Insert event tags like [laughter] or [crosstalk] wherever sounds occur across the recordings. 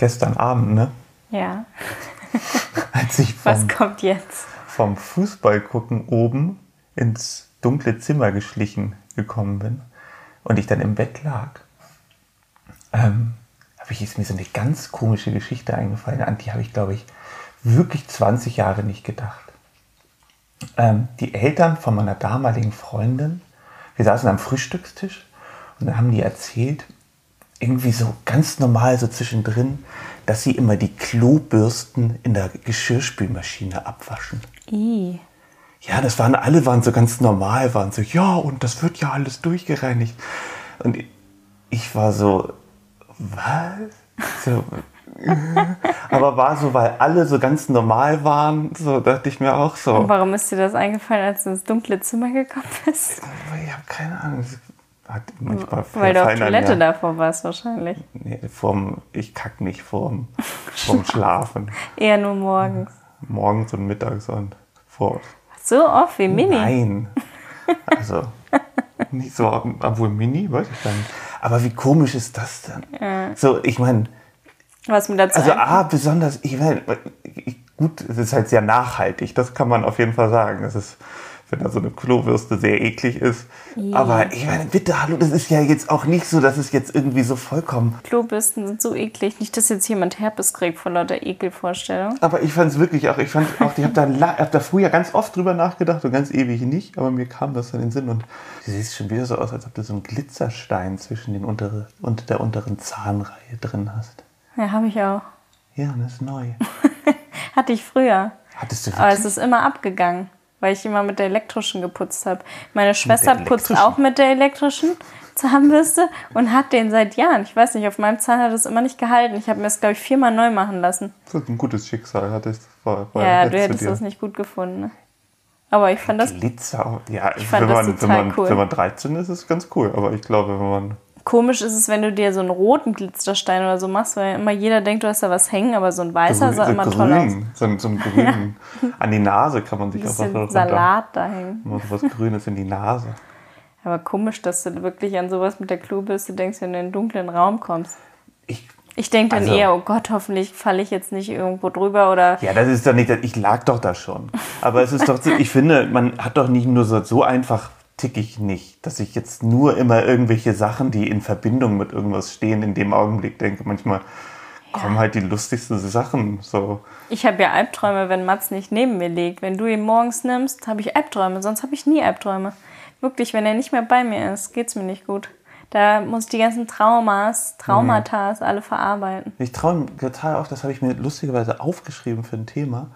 gestern Abend, ne? Ja. [laughs] Als ich Was vom, kommt jetzt? vom Fußball gucken oben ins dunkle Zimmer geschlichen gekommen bin und ich dann im Bett lag, ähm, habe ich ist mir so eine ganz komische Geschichte eingefallen. An die habe ich, glaube ich, wirklich 20 Jahre nicht gedacht. Ähm, die Eltern von meiner damaligen Freundin, wir saßen am Frühstückstisch und dann haben die erzählt, irgendwie so ganz normal so zwischendrin, dass sie immer die Klobürsten in der Geschirrspülmaschine abwaschen. I. Ja, das waren alle waren so ganz normal, waren so, ja, und das wird ja alles durchgereinigt. Und ich war so, was? So, äh. aber war so, weil alle so ganz normal waren, so dachte ich mir auch so. Und warum ist dir das eingefallen, als du ins dunkle Zimmer gekommen bist? Ich habe keine Ahnung. Hat manchmal Weil du auf Toilette ja- davor warst wahrscheinlich. Nee, vorm, ich kack nicht vorm, vorm [laughs] Schlafen. Eher nur morgens. Morgens und mittags und vor. So oft wie Mini. Nein. [laughs] Also, nicht so, obwohl Mini, weiß ich nicht. Aber wie komisch ist das denn? So, ich meine, Was mir dazu also A, besonders, ich meine, gut, es ist halt sehr nachhaltig, das kann man auf jeden Fall sagen. Es ist, wenn da so eine Klobürste sehr eklig ist. Aber ich meine, bitte, hallo, das ist ja jetzt auch nicht so, dass es jetzt irgendwie so vollkommen Klobürsten sind so eklig. Nicht, dass jetzt jemand Herpes kriegt vor lauter Ekelvorstellung. Aber ich fand es wirklich auch, ich fand auch, ich habe da, hab da früher ganz oft drüber nachgedacht und ganz ewig nicht, aber mir kam das in den Sinn und du siehst schon wieder so aus, als ob du so einen Glitzerstein zwischen den untere, unter der unteren Zahnreihe drin hast. Ja, habe ich auch. Ja, das ist neu. [laughs] Hatte ich früher. Hattest du Aber es wirklich? ist immer abgegangen, weil ich immer mit der elektrischen geputzt habe. Meine Schwester putzt auch mit der elektrischen Zahnbürste und hat den seit Jahren. Ich weiß nicht, auf meinem Zahn hat es immer nicht gehalten. Ich habe mir das, glaube ich, viermal neu machen lassen. Das ist ein gutes Schicksal, hattest war, war ja, du hättest das nicht gut gefunden. Ne? Aber ich fand das Glitzer, ja, fand wenn, das man, wenn, total man, cool. wenn man 13 ist, ist es ganz cool, aber ich glaube, wenn man komisch ist es, wenn du dir so einen roten Glitzerstein oder so machst, weil immer jeder denkt, du hast da was hängen, aber so ein weißer sah so immer toll aus. grün, so, so einen grünen, an die Nase kann man sich Ein auch was Salat da hängen. Immer so was Grünes in die Nase. Aber komisch, dass du wirklich an sowas mit der Klobürste denkst, wenn du in den dunklen Raum kommst. Ich Ich denke dann Also- eher, oh Gott, hoffentlich falle ich jetzt nicht irgendwo drüber oder Ja, das ist doch nicht, ich lag doch da schon. Aber es ist doch, so, ich finde, man hat doch nicht nur so, so einfach tick ich nicht, dass ich jetzt nur immer irgendwelche Sachen, die in Verbindung mit irgendwas stehen, in dem Augenblick denke. Manchmal kommen halt die lustigsten Sachen so. ich habe ja Albträume, wenn Mats nicht neben mir liegt. Wenn du ihn morgens nimmst, habe ich Albträume, sonst habe ich nie Albträume. Wirklich, wenn er nicht mehr bei mir ist, geht's mir nicht gut. Da muss ich die ganzen Traumas, Traumata alle verarbeiten. Ich traue total oft, das habe ich mir lustigerweise aufgeschrieben für ein Thema,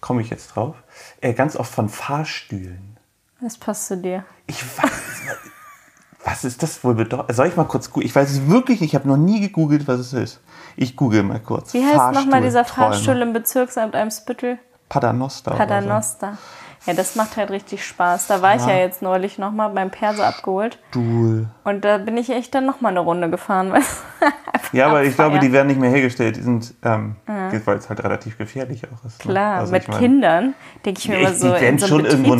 komme ich jetzt drauf, äh, ganz oft von Fahrstühlen. Das passt zu dir. Ich weiß, was ist das wohl bedeutet? Soll ich mal kurz googeln? Ich weiß es wirklich nicht, ich habe noch nie gegoogelt, was es ist. Ich google mal kurz. Wie heißt nochmal dieser. Fahrstuhl im Bezirksamt Eimsbüttel? Paternoster. oder Paternoster. Ja, das macht halt richtig Spaß. Da war ich ja Ja. jetzt neulich nochmal beim Perso abgeholt. Stuhl. Und da bin ich echt dann nochmal eine Runde gefahren. [laughs] Ja, aber ich glaube, die werden nicht mehr hergestellt. Die sind, ähm, weil es halt relativ gefährlich auch ist. ne? Klar, Also mit ich mein, Kindern denke ich mir Die, immer die so, in werden so, schon irgendwo.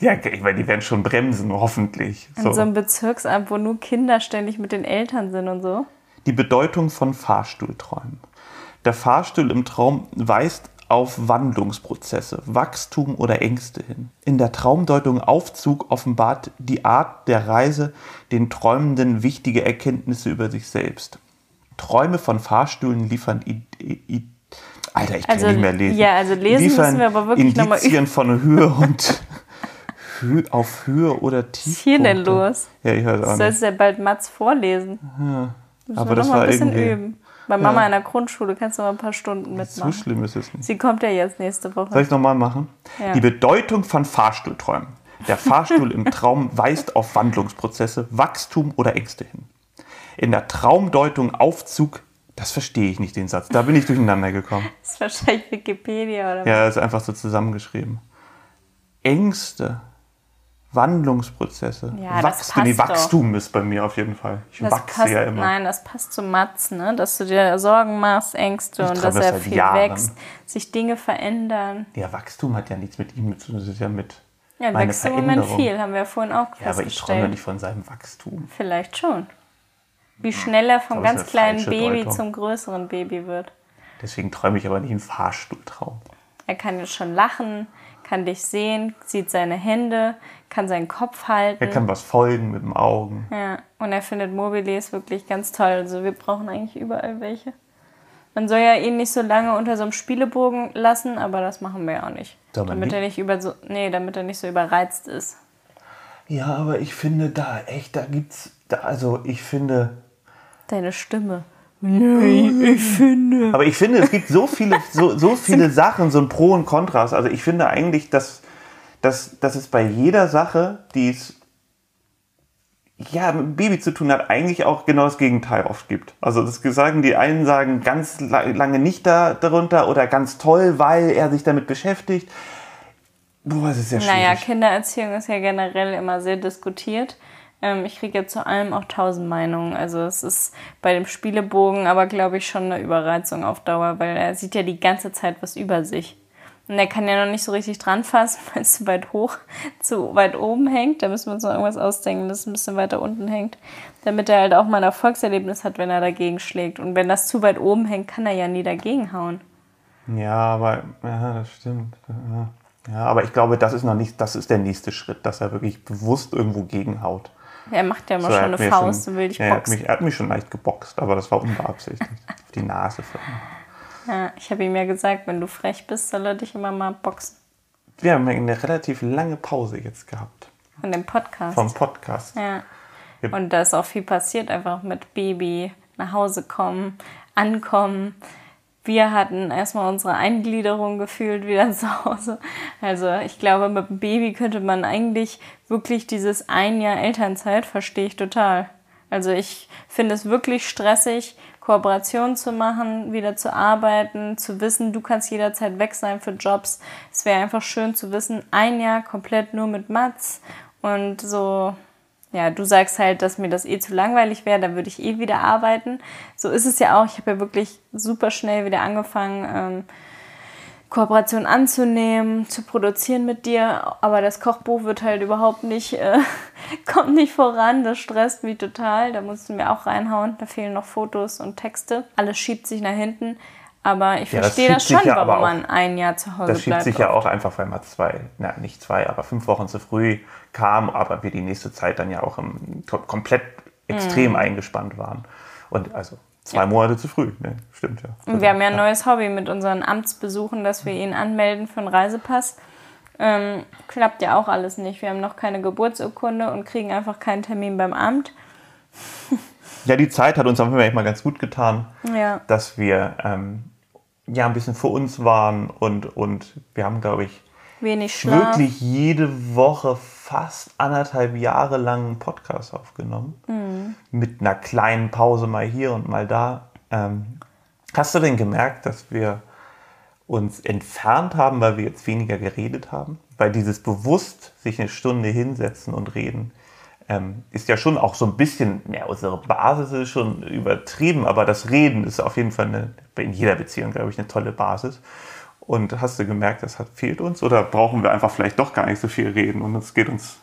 Ja, ich meine, die werden schon bremsen, hoffentlich. in So. so einem Bezirksamt, wo nur Kinder ständig mit den Eltern sind und so. Die Bedeutung von Fahrstuhlträumen. Der Fahrstuhl im Traum weist auf Wandlungsprozesse, Wachstum oder Ängste hin. In der Traumdeutung Aufzug offenbart die Art der Reise den Träumenden wichtige Erkenntnisse über sich selbst. Träume von Fahrstühlen liefern I I Alter, ich kann Also, nicht mehr lesen. ja, also lesen liefern müssen wir aber wirklich noch mal Indizien [laughs] von Höhe und Hö auf Höhe oder Was ist hier denn los? Ja, ich weiß auch Du nicht. sollst ja bald Mats vorlesen. Müssen aber wir das noch mal war ein bisschen irgendwie- üben. Bei Mama in der Grundschule kannst du mal ein paar Stunden So mitmachen. schlimm ist es nicht. Sie kommt ja jetzt nächste Woche. Soll ich nochmal machen? Ja. Die Bedeutung von Fahrstuhlträumen. Der Fahrstuhl im [laughs] Traum weist auf Wandlungsprozesse, Wachstum oder Ängste hin. In der Traumdeutung Aufzug, das verstehe ich nicht, den Satz. Da bin ich durcheinander gekommen. Das ist wahrscheinlich Wikipedia oder Ja, ist einfach so zusammengeschrieben. Ängste, Wandlungsprozesse, Ja, Wachstum. Nee, passt doch. Wachstum ist bei mir auf jeden Fall. Ich Das wachse passt, ja immer. Nein, das passt zu Mats, ne? dass du dir Sorgen machst, Ängste Ich und dass das er viel Jahren. wächst, sich Dinge verändern. Ja, Wachstum hat ja nichts mit ihm zu tun, das ist ja mit Ja, meine wächst im Moment viel, haben wir ja vorhin auch Ja, aber ich träume nicht von seinem Wachstum. Vielleicht schon. Wie schnell er vom ganz eine kleinen Baby Deutung. zum größeren Baby wird. Deswegen träume ich aber nicht einen Fahrstuhltraum. Er kann jetzt schon lachen, kann dich sehen, sieht seine Hände, kann seinen Kopf halten. Er kann was folgen mit den Augen. Ja, und er findet Mobiles wirklich ganz toll. Also wir brauchen eigentlich überall welche. Man soll ja ihn nicht so lange unter so einem Spielebogen lassen, aber das machen wir ja auch nicht. Soll man damit nicht? er nicht über so, nee, damit er nicht so überreizt ist. Ja, aber ich finde da echt, da gibt's, da, also ich finde, Deine Stimme. Nee, ich finde. aber ich finde, es gibt so viele, so, so [laughs] viele Sachen, so ein Pro und Kontras. Also ich finde eigentlich, dass, dass, dass es bei jeder Sache, die es ja, mit dem Baby zu tun hat, eigentlich auch genau das Gegenteil oft gibt. Also das sagen, die einen sagen ganz la- lange nicht da, darunter oder ganz toll, weil er sich damit beschäftigt. Boah, es ist ja schwierig. Naja, Kindererziehung ist ja generell immer sehr diskutiert. Ähm, ich kriege ja zu allem auch tausend Meinungen. Also es ist bei dem Spielebogen aber, glaube ich, schon eine Überreizung auf Dauer, weil er sieht ja die ganze Zeit was über sich. Und er kann ja noch nicht so richtig dran fassen, [laughs] weil es zu weit hoch, zu weit oben hängt. Da müssen wir uns noch irgendwas ausdenken, das ein bisschen weiter unten hängt. Damit er halt auch mal ein Erfolgserlebnis hat, wenn er dagegen schlägt. Und wenn das zu weit oben hängt, kann er ja nie dagegen hauen. Ja, aber ja, das stimmt. Ja. ja, aber ich glaube, das ist noch nicht, das ist der nächste Schritt, dass er wirklich bewusst irgendwo gegenhaut. Er macht ja immer So, schon eine Faust schon- will dich ja, er, hat boxen. mich, er hat mich schon leicht geboxt, aber das war unbeabsichtigt. [laughs] Auf die Nase. vorne. Ja, ich habe ihm ja gesagt, wenn du frech bist, soll er dich immer mal boxen. Wir haben eine relativ lange Pause jetzt gehabt Von dem Podcast. vom Podcast. ja. Und da ist auch viel passiert, einfach mit Baby, nach Hause kommen, ankommen. Wir hatten erstmal unsere Eingliederung gefühlt wieder [laughs] zu Hause. Also ich glaube, mit dem Baby könnte man eigentlich wirklich dieses ein Jahr Elternzeit, verstehe ich total. Also ich finde es wirklich stressig, Kooperationen zu machen, wieder zu arbeiten, zu wissen, du kannst jederzeit weg sein für Jobs. Es wäre einfach schön zu wissen, ein Jahr komplett nur mit Mats und so ja, du sagst halt, dass mir das eh zu langweilig wäre, da würde ich eh wieder arbeiten. So ist es ja auch. Ich habe ja wirklich super schnell wieder angefangen, ähm, Kooperation anzunehmen, zu produzieren mit dir. Aber das Kochbuch wird halt überhaupt nicht, äh, [laughs] kommt nicht voran. Das stresst mich total. Da musst du mir auch reinhauen. Da fehlen noch Fotos und Texte. Alles schiebt sich nach hinten. Aber ich Ja, das verstehe das, schiebt sich schon, ja warum auch- man ein Jahr zu Hause Das schiebt bleibt. sich ja auch einfach, weil man zwei, na nicht zwei, aber fünf Wochen zu früh kam, aber wir die nächste Zeit dann ja auch im, kom- komplett extrem Mhm. eingespannt waren. Und also zwei Monate zu früh, ne? Stimmt ja. Und wir haben ja ein neues Hobby mit unseren Amtsbesuchen, dass wir ihn anmelden für einen Reisepass. Ähm, klappt ja auch alles nicht. Wir haben noch keine Geburtsurkunde und kriegen einfach keinen Termin beim Amt. [laughs] Ja, die Zeit hat uns auf jeden Fall mal ganz gut getan, Ja. dass wir ähm, ja ein bisschen für uns waren und, und wir haben, glaube ich, Wenig Schlaf. wirklich jede Woche fast anderthalb Jahre lang einen Podcast aufgenommen. Mhm. Mit einer kleinen Pause mal hier und mal da. Ähm, hast du denn gemerkt, dass wir uns entfernt haben, weil wir jetzt weniger geredet haben? Weil dieses bewusst sich eine Stunde hinsetzen und reden, ähm, ist ja schon auch so ein bisschen, ja, unsere Basis ist schon übertrieben, aber das Reden ist auf jeden Fall eine, in jeder Beziehung, glaube ich, eine tolle Basis. Und hast du gemerkt, das hat, fehlt uns? Oder brauchen wir einfach vielleicht doch gar nicht so viel reden und es geht uns,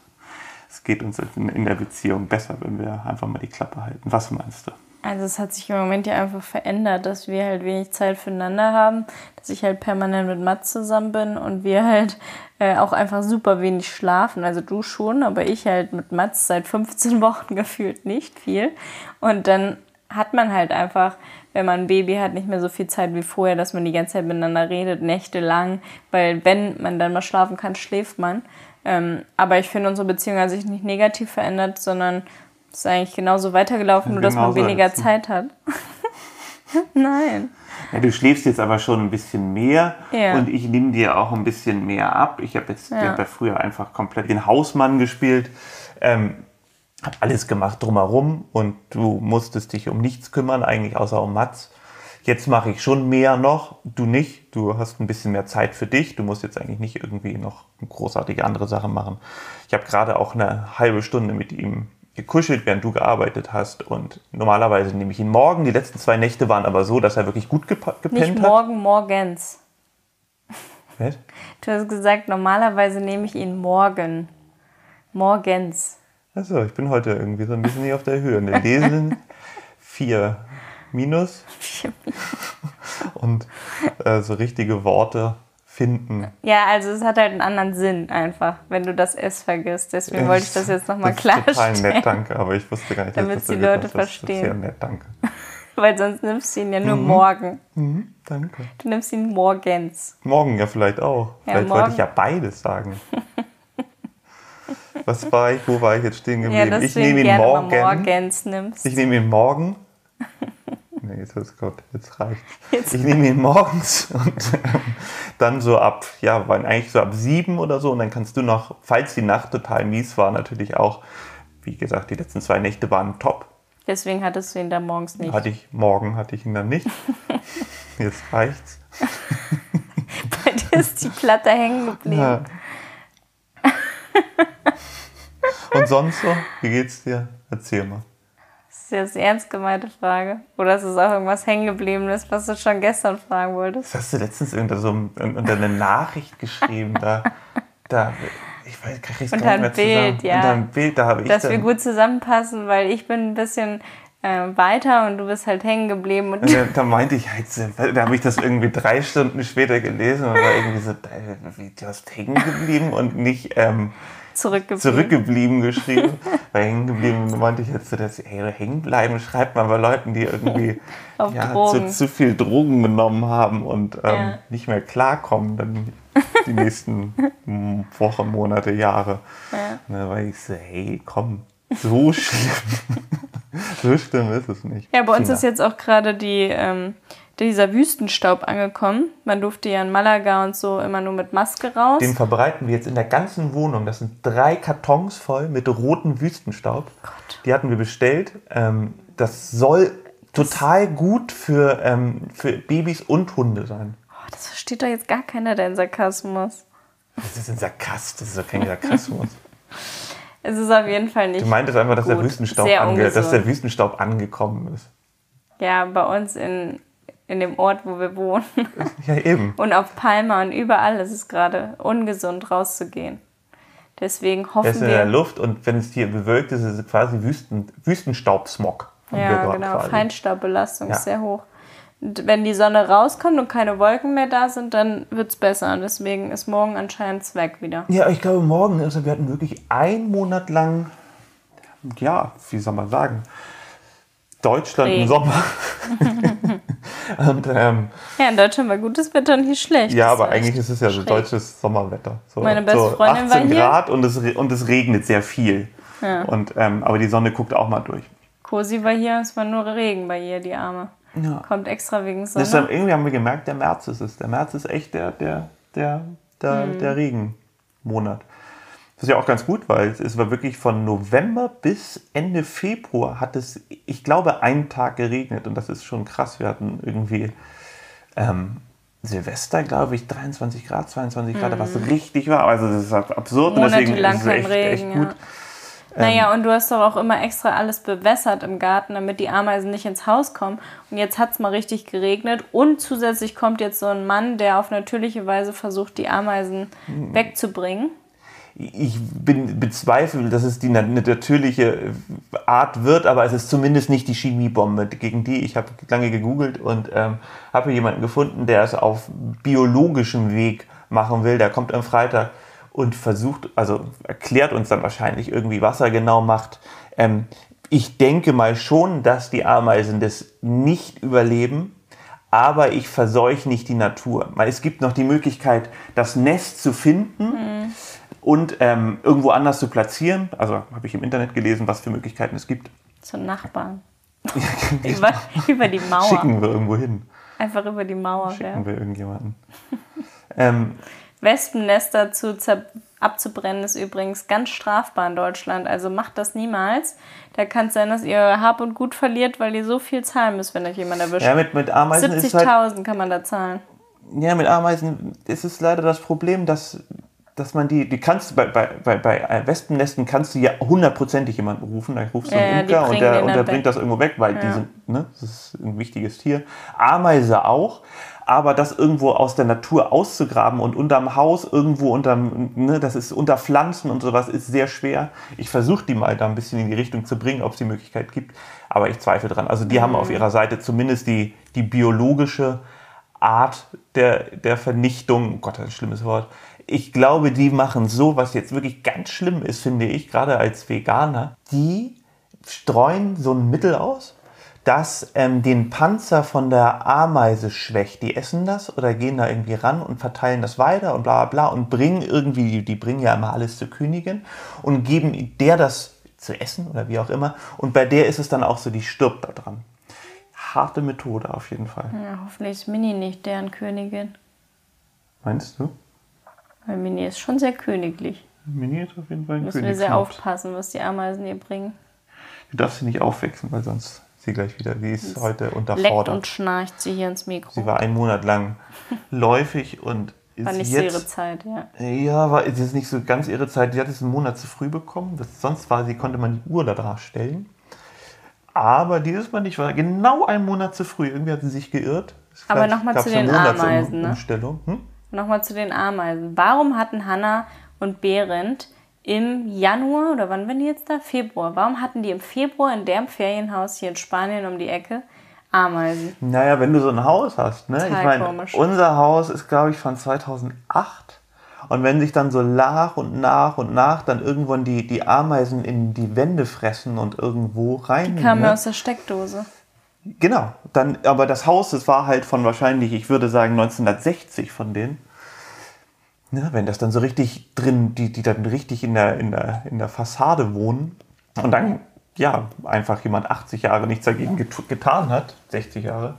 es geht uns in, in der Beziehung besser, wenn wir einfach mal die Klappe halten? Was meinst du? Also es hat sich im Moment ja einfach verändert, dass wir halt wenig Zeit füreinander haben, dass ich halt permanent mit Mats zusammen bin und wir halt äh, auch einfach super wenig schlafen. Also du schon, aber ich halt mit Mats seit 15 [laughs] Wochen gefühlt nicht viel. Und dann hat man halt einfach, wenn man ein Baby hat, nicht mehr so viel Zeit wie vorher, dass man die ganze Zeit miteinander redet, nächtelang, weil wenn man dann mal schlafen kann, schläft man. Ähm, aber ich finde, unsere Beziehung hat sich nicht negativ verändert, sondern es ist eigentlich genauso weitergelaufen, nur dass man weniger als- Zeit hat. [laughs] Nein. Ja, du schläfst jetzt aber schon ein bisschen mehr Ja. und ich nehme dir auch ein bisschen mehr ab. Ich habe jetzt Ja. hab ja früher einfach komplett den Hausmann gespielt, ähm, habe alles gemacht drumherum und du musstest dich um nichts kümmern, eigentlich außer um Mats. Jetzt mache ich schon mehr noch, du nicht. Du hast ein bisschen mehr Zeit für dich. Du musst jetzt eigentlich nicht irgendwie noch großartige andere Sachen machen. Ich habe gerade auch eine halbe Stunde mit ihm gekuschelt, während du gearbeitet hast. Und normalerweise nehme ich ihn morgen. Die letzten zwei Nächte waren aber so, dass er wirklich gut Nicht gepennt hat. morgen, morgens. Was? Du hast gesagt, normalerweise nehme ich ihn morgen. Morgens. Achso, ich bin heute irgendwie so ein bisschen nicht auf der Höhe. In diesem vier Minus und äh, so richtige Worte finden. Ja, also es hat halt einen anderen Sinn einfach, wenn du das S vergisst. Deswegen wollte ich das jetzt nochmal klarstellen. Total nett, danke, aber ich wusste gar nicht, Damit dass die das Leute das, das ist verstehen. Sehr nett, danke. [laughs] Weil sonst nimmst du ihn ja nur morgen. Mhm, danke. Du nimmst ihn morgens. Morgen ja vielleicht auch. Ja, vielleicht morgen. wollte ich ja beides sagen. [laughs] Was war ich, wo war ich jetzt stehen Ja, geblieben? ich deswegen nehme ihn morgen. morgens nimmst. Ich nehme ihn morgen. [laughs] Nee, jetzt ist gut, jetzt reicht's. Jetzt ich nehme ihn morgens und ähm, dann so ab, ja, waren eigentlich so ab sieben oder so und dann kannst du noch, falls die Nacht total mies war, natürlich auch, wie gesagt, die letzten zwei Nächte waren top. Deswegen hattest du ihn da morgens nicht. Hatte ich, morgen hatte ich ihn dann nicht. [laughs] Jetzt reicht's. Bei dir ist die Platte hängen geblieben. Ja. [laughs] Und sonst so? Wie geht's dir? Erzähl mal. Das ist jetzt eine ernst gemeinte Frage. Oder ist es auch irgendwas hängen geblieben ist, was du schon gestern fragen wolltest? Das hast du letztens unter so unter eine Nachricht geschrieben. Da, da, ich weiß, krieg ich's Unter gar nicht mehr Bild, zusammen. ja. Unter ein Bild, da habe ich Dass wir dann, gut zusammenpassen, weil ich bin ein bisschen äh, weiter und du bist halt hängen geblieben. Und Und da, da meinte ich, halt, da habe ich das irgendwie drei Stunden später gelesen und war irgendwie so, wie, du hast hängen geblieben und nicht ähm, zurückgeblieben. zurückgeblieben geschrieben. [laughs] Weil hängen geblieben meinte ich jetzt so, dass ey, hängen bleiben schreibt man bei Leuten, die irgendwie [laughs] ja, zu, zu viel Drogen genommen haben und ähm, Ja. nicht mehr klarkommen dann [laughs] die nächsten Wochen, Monate, Jahre. Ja. Da war ich so, hey, komm, so schlimm. so schlimm ist es nicht. Ja, bei uns China. ist jetzt auch gerade die, ähm, dieser Wüstenstaub angekommen. Man durfte ja in Malaga und so immer nur mit Maske raus. Den verbreiten wir jetzt in der ganzen Wohnung. Das sind drei Kartons voll mit rotem Wüstenstaub. Die hatten wir bestellt. Ähm, das soll total gut für, ähm, für Babys und Hunde sein. oh, das versteht doch jetzt gar keiner, dein Sarkasmus. Das ist ein Sarkast, das ist doch kein Sarkasmus. [laughs] Es ist auf jeden Fall nicht. Du meintest einfach, dass der, Gut, Wüstenstaub sehr ange dass der Wüstenstaub angekommen ist. Ja, bei uns in, in dem Ort, wo wir wohnen. Ja, eben. [laughs] Und auf Palma und überall ist es gerade ungesund rauszugehen. Deswegen hoffen ist in der wir. Luft und wenn es hier bewölkt ist, ist es quasi Wüsten, Wüstenstaubsmog. wir Ja, genau. quasi. Feinstaubbelastung Ja. ist sehr hoch. Und wenn die Sonne rauskommt und keine Wolken mehr da sind, dann wird es besser. Und deswegen ist morgen anscheinend es weg wieder. Ja, ich glaube, morgen, also wir hatten wirklich einen Monat lang, ja, wie soll man sagen, Deutschland im Regen. Sommer. [laughs] [laughs] und, ähm, Ja, in Deutschland war gutes Wetter und hier schlecht. ja, aber eigentlich ist es ja so deutsches Sommerwetter. So, Meine beste so Freundin war 18 hier. Grad und es, und es regnet sehr viel. Und, ähm, aber die Sonne guckt auch mal durch. Cosi war hier, es war nur Regen bei ihr, die Arme. Ja. Kommt extra wegen Sonne. Deshalb irgendwie haben wir gemerkt, der März ist es. Der März ist echt der, der, der, der, Mhm. der Regenmonat. Das ist ja auch ganz gut, weil es- war wirklich von November bis Ende Februar hat es, ich glaube, einen Tag geregnet und das ist schon krass. Wir hatten irgendwie ähm, Silvester, glaube ich, 23 Grad, 22 Grad, was richtig war. Also das ist absurd und deswegen Mhm. Ist es echt, Regen, echt gut. Ähm. Naja, und du hast doch auch immer extra alles bewässert im Garten, damit die Ameisen nicht ins Haus kommen. Und jetzt hat es mal richtig geregnet. Und zusätzlich kommt jetzt so ein Mann, der auf natürliche Weise versucht, die Ameisen Hm. wegzubringen. Ich bin bezweifle, dass es die natürliche Art wird, aber es ist zumindest nicht die Chemiebombe, gegen die ich habe lange gegoogelt und ähm, habe jemanden gefunden, der es auf biologischem Weg machen will. Der kommt am Freitag und versucht, also erklärt uns dann wahrscheinlich irgendwie, was er genau macht. Ähm, ich denke mal schon, dass die Ameisen das nicht überleben, aber ich verseuche nicht die Natur. Weil es gibt noch die Möglichkeit, das Nest zu finden und ähm, irgendwo anders zu platzieren. Also habe ich im Internet gelesen, was für Möglichkeiten es gibt. Zum Nachbarn. [laughs] [laughs] über, über die Mauer. Schicken wir irgendwo hin. Einfach über die Mauer. Ja. Schicken wir irgendjemanden. [laughs] ähm, Wespennester zu abzubrennen ist übrigens ganz strafbar in Deutschland. Also macht das niemals. Da kann es sein, dass ihr Hab und Gut verliert, weil ihr so viel zahlen müsst, wenn euch jemand erwischt. ja, mit, mit Ameisen ist halt, 70.000 kann man da zahlen. ja, mit Ameisen ist es leider das Problem, dass, dass man die, die kannst du bei, bei, bei, bei Wespennesten kannst du ja hundertprozentig jemanden rufen. Da rufst du Ja, einen die Imker und der, und der weg. bringt das irgendwo weg, weil die Ja. sind, ne, das ist ein wichtiges Tier. Ameise auch. Aber das irgendwo aus der Natur auszugraben und unterm Haus irgendwo unterm, ne, das ist unter Pflanzen und sowas ist sehr schwer. Ich versuche die mal da ein bisschen in die Richtung zu bringen, ob es die Möglichkeit gibt. Aber ich zweifle dran. Also die haben auf ihrer Seite zumindest die, die biologische Art der, der Vernichtung. Oh Gott, das ist ein schlimmes Wort. Ich glaube, die machen so, was jetzt wirklich ganz schlimm ist, finde ich, gerade als Veganer. Die streuen so ein Mittel aus, das ähm, den Panzer von der Ameise schwächt. Die essen das oder gehen da irgendwie ran und verteilen das weiter und bla bla bla und bringen irgendwie, die bringen ja immer alles zur Königin und geben der das zu essen oder wie auch immer. Und bei der ist es dann auch so, die stirbt da dran. Harte Methode auf jeden Fall. Ja, hoffentlich ist Mini nicht deren Königin. Meinst du? Weil Mini ist schon sehr königlich. Mini ist auf jeden Fall ein Müssen wir sehr aufpassen, was die Ameisen ihr bringen. Du darfst sie nicht aufwechseln, weil sonst sie gleich wieder. Die ist heute Leckt unterfordert. und schnarcht sie hier ins Mikro. Sie war einen Monat lang [laughs] läufig und ist War nicht so jetzt ihre Zeit, ja. Ja, war ist jetzt nicht so ganz ihre Zeit. Die hat es einen Monat zu früh bekommen. Das, sonst war sie, konnte man die Uhr da dran stellen. Aber dieses Mal nicht, war genau einen Monat zu früh. Irgendwie hat sie sich geirrt. Es Aber vielleicht noch mal gab's zu den Ameisen, ne? Umstellung. Hm? Nochmal zu den Ameisen. Warum hatten Hanna und Behrendt im Januar, oder wann waren die jetzt da? Februar. Warum hatten die im Februar in deren Ferienhaus hier in Spanien um die Ecke Ameisen? Naja, wenn du so ein Haus hast, ne? Total ich meine, unser Haus ist, glaube ich, von 2008. Und wenn sich dann so nach und nach und nach dann irgendwann die, die Ameisen in die Wände fressen und irgendwo rein. Kam ne? ja aus der Steckdose. Genau, dann, aber das Haus, das war halt von wahrscheinlich, ich würde sagen 1960 von denen. Ne, wenn das dann so richtig drin, die, die dann richtig in der, in, der, in der Fassade wohnen und dann, ja, einfach jemand 80 Jahre nichts dagegen get getan hat, 60 Jahre.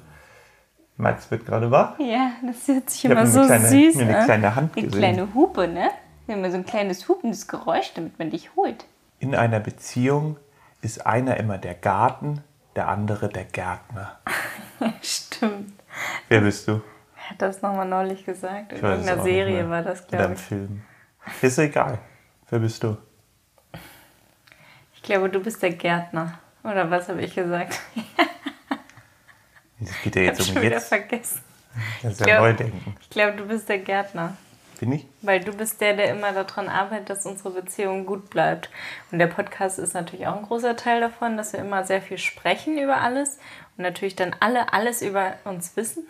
Max wird gerade wach. Ja, das hört sich Ich immer so kleine, süß mir eine an. kleine Hand Eine gesehen. kleine Hupe, ne? Immer so ein kleines hupendes Geräusch, damit man dich holt. In einer Beziehung ist einer immer der Garten, der andere der Gärtner. [laughs] Stimmt. Wer bist du? Wer hat das nochmal neulich gesagt? In Ich irgendeiner Serie war das, glaube ich. Film. Ist egal. Wer bist du? Ich glaube, du bist der Gärtner. Oder was habe ich gesagt? Das geht ja jetzt um jetzt. vergessen. Das ist ja Neudenken. Ich glaube, du bist der Gärtner. Bin ich? Weil du bist der, der immer daran arbeitet, dass unsere Beziehung gut bleibt. Und der Podcast ist natürlich auch ein großer Teil davon, dass wir immer sehr viel sprechen über alles und natürlich dann alle alles über uns wissen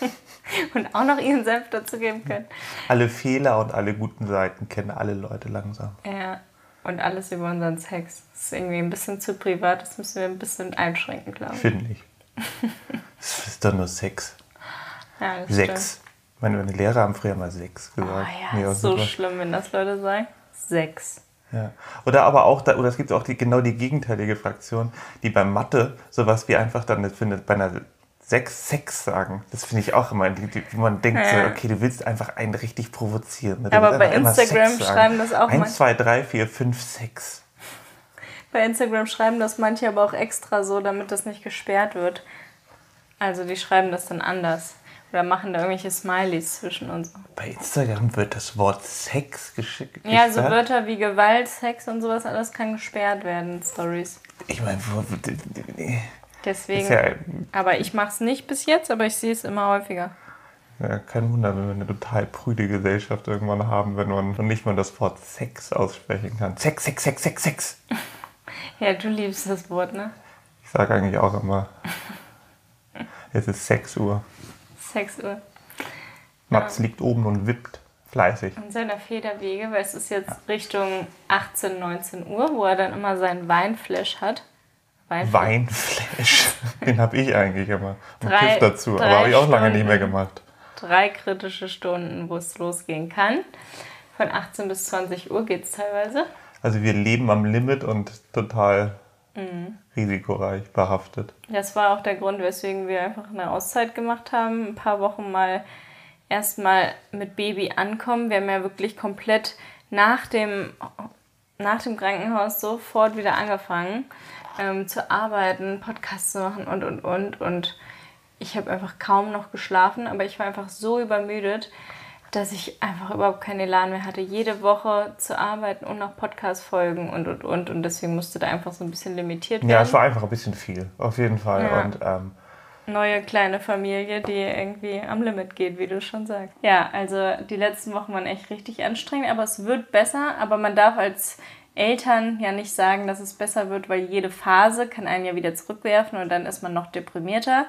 [laughs] und auch noch ihren Senf dazu geben können. Alle Fehler und alle guten Seiten kennen alle Leute langsam. Ja, und alles über unseren Sex. Das ist irgendwie ein bisschen zu privat, das müssen wir ein bisschen einschränken, glaube ich. Finde ich. [laughs] Das ist doch nur Sex. Ja, das Sechs. Meine, meine Lehrer haben früher mal sechs Stimmt. gesagt. Oh ja, Nee, so was- schlimm, wenn das Leute sagen. Sechs. Ja. Oder aber auch, da, oder es gibt auch die, genau die gegenteilige Fraktion, die bei Mathe sowas wie einfach dann findet, bei einer 6 Sex sagen. Das finde ich auch immer, wie man denkt, so, Ja. okay, du willst einfach einen richtig provozieren. Du Aber bei Instagram schreiben das auch 1, manche. 2, 3, 4, 5, 6. Bei Instagram schreiben das manche aber auch extra so, damit das nicht gesperrt wird. Also die schreiben das dann anders. Oder machen da irgendwelche Smileys zwischen uns. Bei Instagram wird das Wort Sex geschickt. Ja, so Wörter wie Gewalt, Sex und sowas, alles kann gesperrt werden in Stories. Ich meine, Deswegen. ja, aber ich mache es nicht bis jetzt, aber ich sehe es immer häufiger. ja, kein Wunder, wenn wir eine total prüde Gesellschaft irgendwann haben, wenn man nicht mal das Wort Sex aussprechen kann. Sex, Sex, Sex, Sex, Sex. [laughs] Ja, du liebst das Wort, ne? Ich sage eigentlich auch immer, [laughs] es ist 6 Uhr. Sexuell. Max liegt oben und wippt fleißig. In seiner Federwege, weil es ist jetzt Richtung 18, 19 Uhr, wo er dann immer seinen Weinflash hat. Weinflash. Weinflash, [laughs] den habe ich eigentlich immer. Und Drei- Kiff dazu, aber habe ich auch lange nicht mehr gemacht. drei kritische Stunden, wo es losgehen kann. Von 18 bis 20 Uhr geht es teilweise. Also wir leben am Limit und total Mhm. risikoreich behaftet. Das war auch der Grund, weswegen wir einfach eine Auszeit gemacht haben. Ein paar Wochen mal erstmal mit Baby ankommen. Wir haben ja wirklich komplett nach dem, nach dem Krankenhaus sofort wieder angefangen ähm, zu arbeiten, Podcasts zu machen und, und, und. Und ich habe einfach kaum noch geschlafen, aber ich war einfach so übermüdet, dass ich einfach überhaupt keinen Elan mehr hatte, jede Woche zu arbeiten und noch Podcast-Folgen und, und, und. Und deswegen musste da einfach so ein bisschen limitiert werden. Ja, es war einfach ein bisschen viel, auf jeden Fall. Ja. Und ähm, neue kleine Familie, die irgendwie am Limit geht, wie du schon sagst. Ja, also die letzten Wochen waren echt richtig anstrengend, aber es wird besser. Aber man darf als Eltern ja nicht sagen, dass es besser wird, weil jede Phase kann einen ja wieder zurückwerfen und dann ist man noch deprimierter.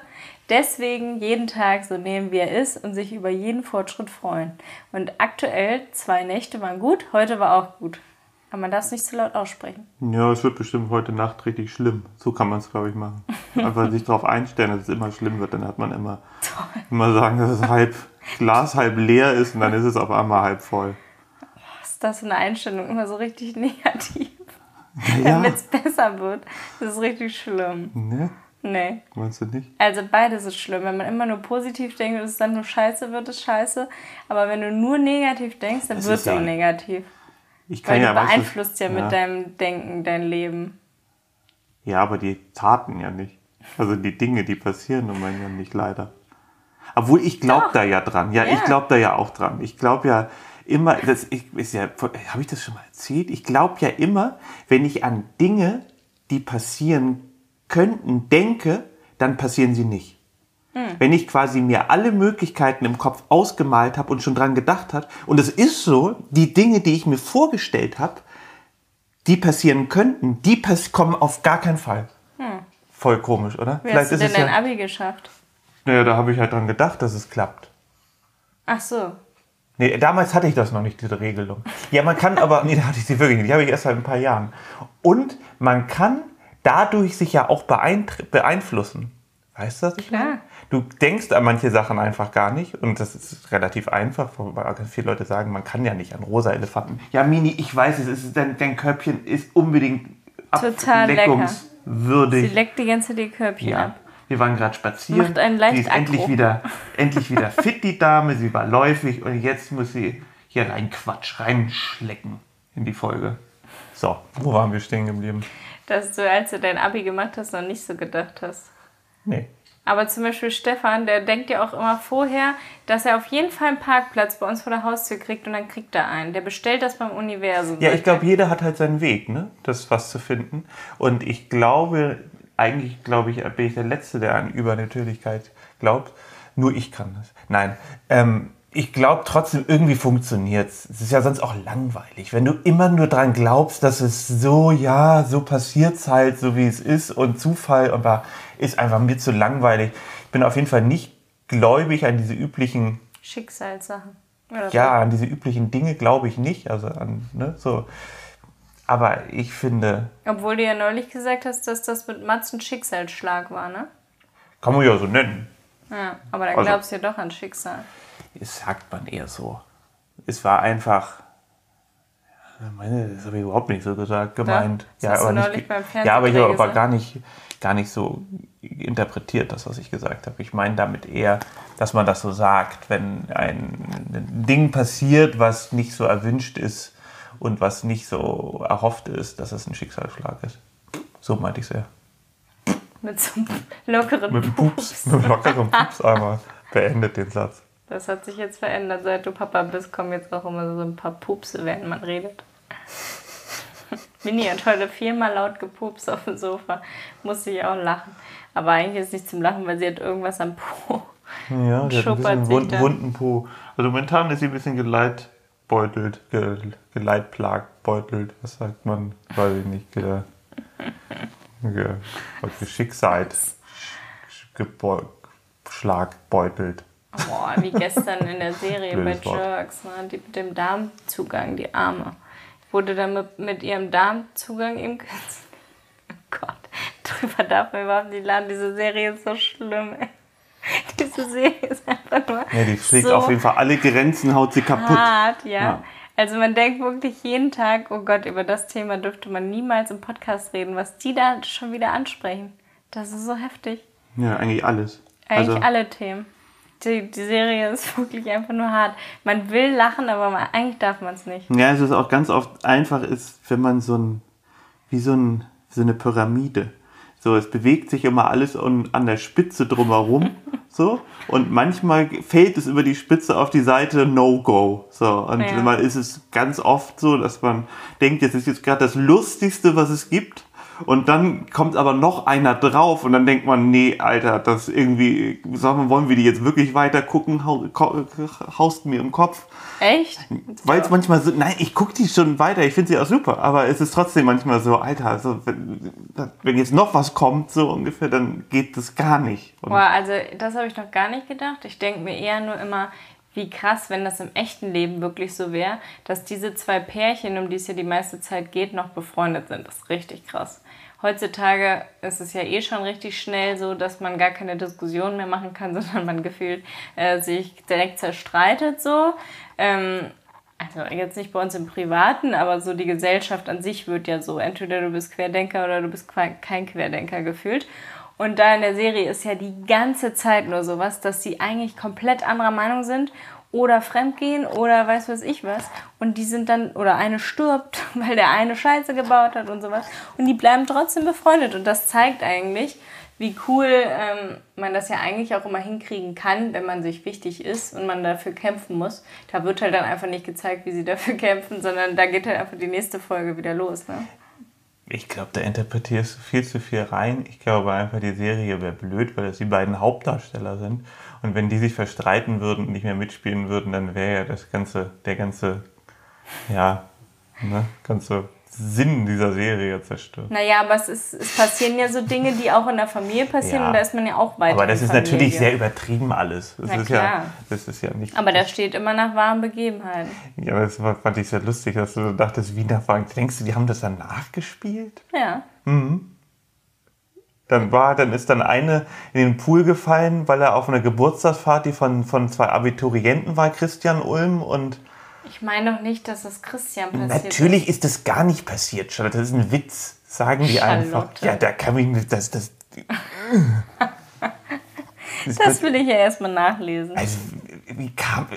Deswegen jeden Tag so nehmen, wie er ist und sich über jeden Fortschritt freuen. Und aktuell zwei Nächte waren gut, heute war auch gut. Aber man darf es nicht zu laut aussprechen. Ja, es wird bestimmt heute Nacht richtig schlimm. So kann man es, glaube ich, machen. Einfach sich darauf einstellen, dass es immer schlimm wird. Dann hat man immer, [laughs] immer sagen, dass das halb, Glas halb leer ist und dann ist es auf einmal halb voll. Ist das für eine Einstellung? Immer so richtig [laughs] negativ. Ja. Damit es besser wird. Das ist richtig schlimm. Ne? Nee. Meinst du nicht? Also beides ist schlimm. Wenn man immer nur positiv denkt und es dann nur scheiße wird, ist scheiße. Aber wenn du nur negativ denkst, dann Das wird es auch ja- negativ. Ich kann Weil ja du beeinflusst ja mit deinem Denken dein Leben. Ja, aber die Taten ja nicht. Also die Dinge, die passieren und man ja nicht leider. Obwohl ich glaube da ja dran. Ja, ich Ja. glaube da ja auch dran. Ich glaube ja immer, das ich, ist ja, habe ich das schon mal erzählt? Ich glaube ja immer, wenn ich an Dinge, die passieren könnten, denke, dann passieren sie nicht. Wenn ich quasi mir alle Möglichkeiten im Kopf ausgemalt habe und schon dran gedacht habe, und es ist so, die Dinge, die ich mir vorgestellt habe, die passieren könnten, die pass kommen auf gar keinen Fall. Voll komisch, oder? Wie hast du denn es dein ja. Abi geschafft? Naja, da habe ich halt dran gedacht, dass es klappt. Ach so. Nee, damals hatte ich das noch nicht, diese Regelung. Ja, man kann aber, nee, da hatte ich sie wirklich nicht. Die habe ich erst seit ein paar Jahren. Und man kann dadurch sich ja auch beeinflussen. Weißt du das? Klar. Du denkst an manche Sachen einfach gar nicht und das ist relativ einfach, weil ganz viele Leute sagen, man kann ja nicht an rosa Elefanten. Ja, Mini, ich weiß es, ist, dein, dein Körbchen ist unbedingt Total lecker. ableckungswürdig. Sie leckt die ganze Zeit die Körbchen Ja. ab. Wir waren gerade spazieren. Macht einen leicht sie ist aggro. endlich wieder, endlich wieder fit, die Dame. Sie war läufig und jetzt muss sie hier rein Quatsch, reinschlecken in die Folge. So, wo waren wir stehen geblieben? Dass du, als du dein Abi gemacht hast, noch nicht so gedacht hast. Nee. Aber zum Beispiel Stefan, der denkt ja auch immer vorher, dass er auf jeden Fall einen Parkplatz bei uns vor der Haustür kriegt und dann kriegt er einen. Der bestellt das beim Universum. Ja, ich glaube, jeder hat halt seinen Weg, ne? Das was zu finden. Und ich glaube, eigentlich glaube ich, bin ich der Letzte, der an Übernatürlichkeit glaubt. Nur ich kann das. Nein. Ähm, ich glaube trotzdem, irgendwie funktioniert es. Es ist ja sonst auch langweilig. Wenn du immer nur dran glaubst, dass es so, ja, so passiert es halt, so wie es ist und Zufall, aber ist einfach mir zu langweilig. Ich bin auf jeden Fall nicht gläubig an diese üblichen Schicksalssachen. Ja, an diese üblichen Dinge glaube ich nicht. Also an, ne, so. Aber ich finde, Obwohl du ja neulich gesagt hast, dass das mit Mats ein Schicksalsschlag war, ne? kann man ja so nennen. Ja, aber dann Also- glaubst du ja doch an Schicksal. Das sagt man eher so. Es war einfach. Ja, Meine, das habe ich überhaupt nicht so gesagt, gemeint. Das hast du aber neulich nicht, ja, aber ich habe aber gar nicht, gar nicht so interpretiert, das, was ich gesagt habe. Ich meine damit eher, dass man das so sagt, wenn ein Ding passiert, was nicht so erwünscht ist und was nicht so erhofft ist, dass es ein Schicksalsschlag ist. So meinte ich es eher. Mit so einem lockeren Mit dem Pups, mit dem lockeren Pups einmal beendet den Satz. Das hat sich jetzt verändert. Seit du Papa bist, kommen jetzt auch immer so ein paar Pupse, während man redet. Mini hat heute viermal laut gepupst auf dem Sofa. Musste ich auch lachen. Aber eigentlich ist es nicht zum Lachen, weil sie hat irgendwas am Po. Ja, die hat ein Schuppert bisschen sich wund, da. wunden Po. Also momentan ist sie ein bisschen geleitbeutelt, ge, geleitplagbeutelt, was sagt man? Weiß ich nicht. Ge, ge, geschicksalt. Schlagbeutelt. Boah, wie gestern in der Serie bei. Jerks, ne? die mit dem Darmzugang, die Arme. Wurde dann mit, mit ihrem Darmzugang im [laughs] Oh Gott, drüber darf man überhaupt nicht laden. Diese Serie ist so schlimm, ey. [laughs] Diese Serie ist einfach nur. Ja, die schlägt so auf jeden Fall alle Grenzen, haut sie kaputt. hart, ja. Ja. Also man denkt wirklich jeden Tag, oh Gott, über das Thema dürfte man niemals im Podcast reden, was die da schon wieder ansprechen. Das ist so heftig. Ja, eigentlich alles. Eigentlich also, alle Themen. Die, die Serie ist [laughs] wirklich einfach nur hart. Man will lachen, aber man, eigentlich darf man es nicht. Ja, es ist auch ganz oft einfach ist, wenn man so ein, wie so, ein, so eine Pyramide. So, es bewegt sich immer alles an, an der Spitze drumherum. [laughs] so. Und manchmal fällt es über die Spitze auf die Seite No-Go. So. Und Ja. man ist es ganz oft so, dass man denkt, jetzt ist jetzt gerade das Lustigste, was es gibt. Und dann kommt aber noch einer drauf und dann denkt man, nee, Alter, das irgendwie, sagen wir, wollen wir die jetzt wirklich weiter gucken? Haust mir im Kopf. Echt? Weil es manchmal so, nein, ich gucke die schon weiter, ich finde sie auch super, aber es ist trotzdem manchmal so, Alter, also wenn, wenn jetzt noch was kommt, so ungefähr, dann geht das gar nicht. Boah, also das habe ich noch gar nicht gedacht. Ich denke mir eher nur immer, wie krass, wenn das im echten Leben wirklich so wäre, dass diese zwei Pärchen, um die es ja die meiste Zeit geht, noch befreundet sind. Das ist richtig krass. Heutzutage ist es ja eh schon richtig schnell so, dass man gar keine Diskussion mehr machen kann, [laughs] sondern man gefühlt äh, sich direkt zerstreitet so. Ähm, also jetzt nicht bei uns im Privaten, aber so die Gesellschaft an sich wird ja so. Entweder du bist Querdenker oder du bist kein Querdenker gefühlt. Und da in der Serie ist ja die ganze Zeit nur sowas, dass sie eigentlich komplett anderer Meinung sind oder fremdgehen oder weiß was ich was. Und die sind dann, oder eine stirbt, [laughs] weil der eine Scheiße gebaut hat und sowas. Und die bleiben trotzdem befreundet. Und das zeigt eigentlich, wie cool ähm, man das ja eigentlich auch immer hinkriegen kann, wenn man sich wichtig ist und man dafür kämpfen muss. Da wird halt dann einfach nicht gezeigt, wie sie dafür [laughs] kämpfen, sondern da geht halt einfach die nächste Folge wieder los. Ne? Ich glaube, da interpretierst du viel zu viel rein. Ich glaube einfach, die Serie wäre blöd, weil das die beiden Hauptdarsteller sind. Und wenn die sich verstreiten würden und nicht mehr mitspielen würden, dann wäre ja das ganze, der ganze, ja, ne, ganze Sinn dieser Serie zerstört. Naja, aber es, ist, es passieren ja so Dinge, die auch in der Familie passieren Ja. und da ist man ja auch weiter. Aber das ist natürlich sehr übertrieben alles. Das Na ist ja, klar. das ist ja nicht. Aber da steht immer nach wahren Begebenheiten. ja, das war, fand ich sehr lustig, dass du dachtest, wie nach Denkst du, die haben das dann nachgespielt? Ja. Dann war, dann ist dann eine in den Pool gefallen, weil er auf einer Geburtstagsparty von, von zwei Abiturienten war, Christian Ulm und Ich meine doch nicht, dass das Christian passiert natürlich ist das gar nicht passiert, Charlotte. Das ist ein Witz, sagen die einfach. Charlotte. Ja, da kann ich nicht, das, das. [laughs] das, Das will ich ja erstmal nachlesen. also, wie kam.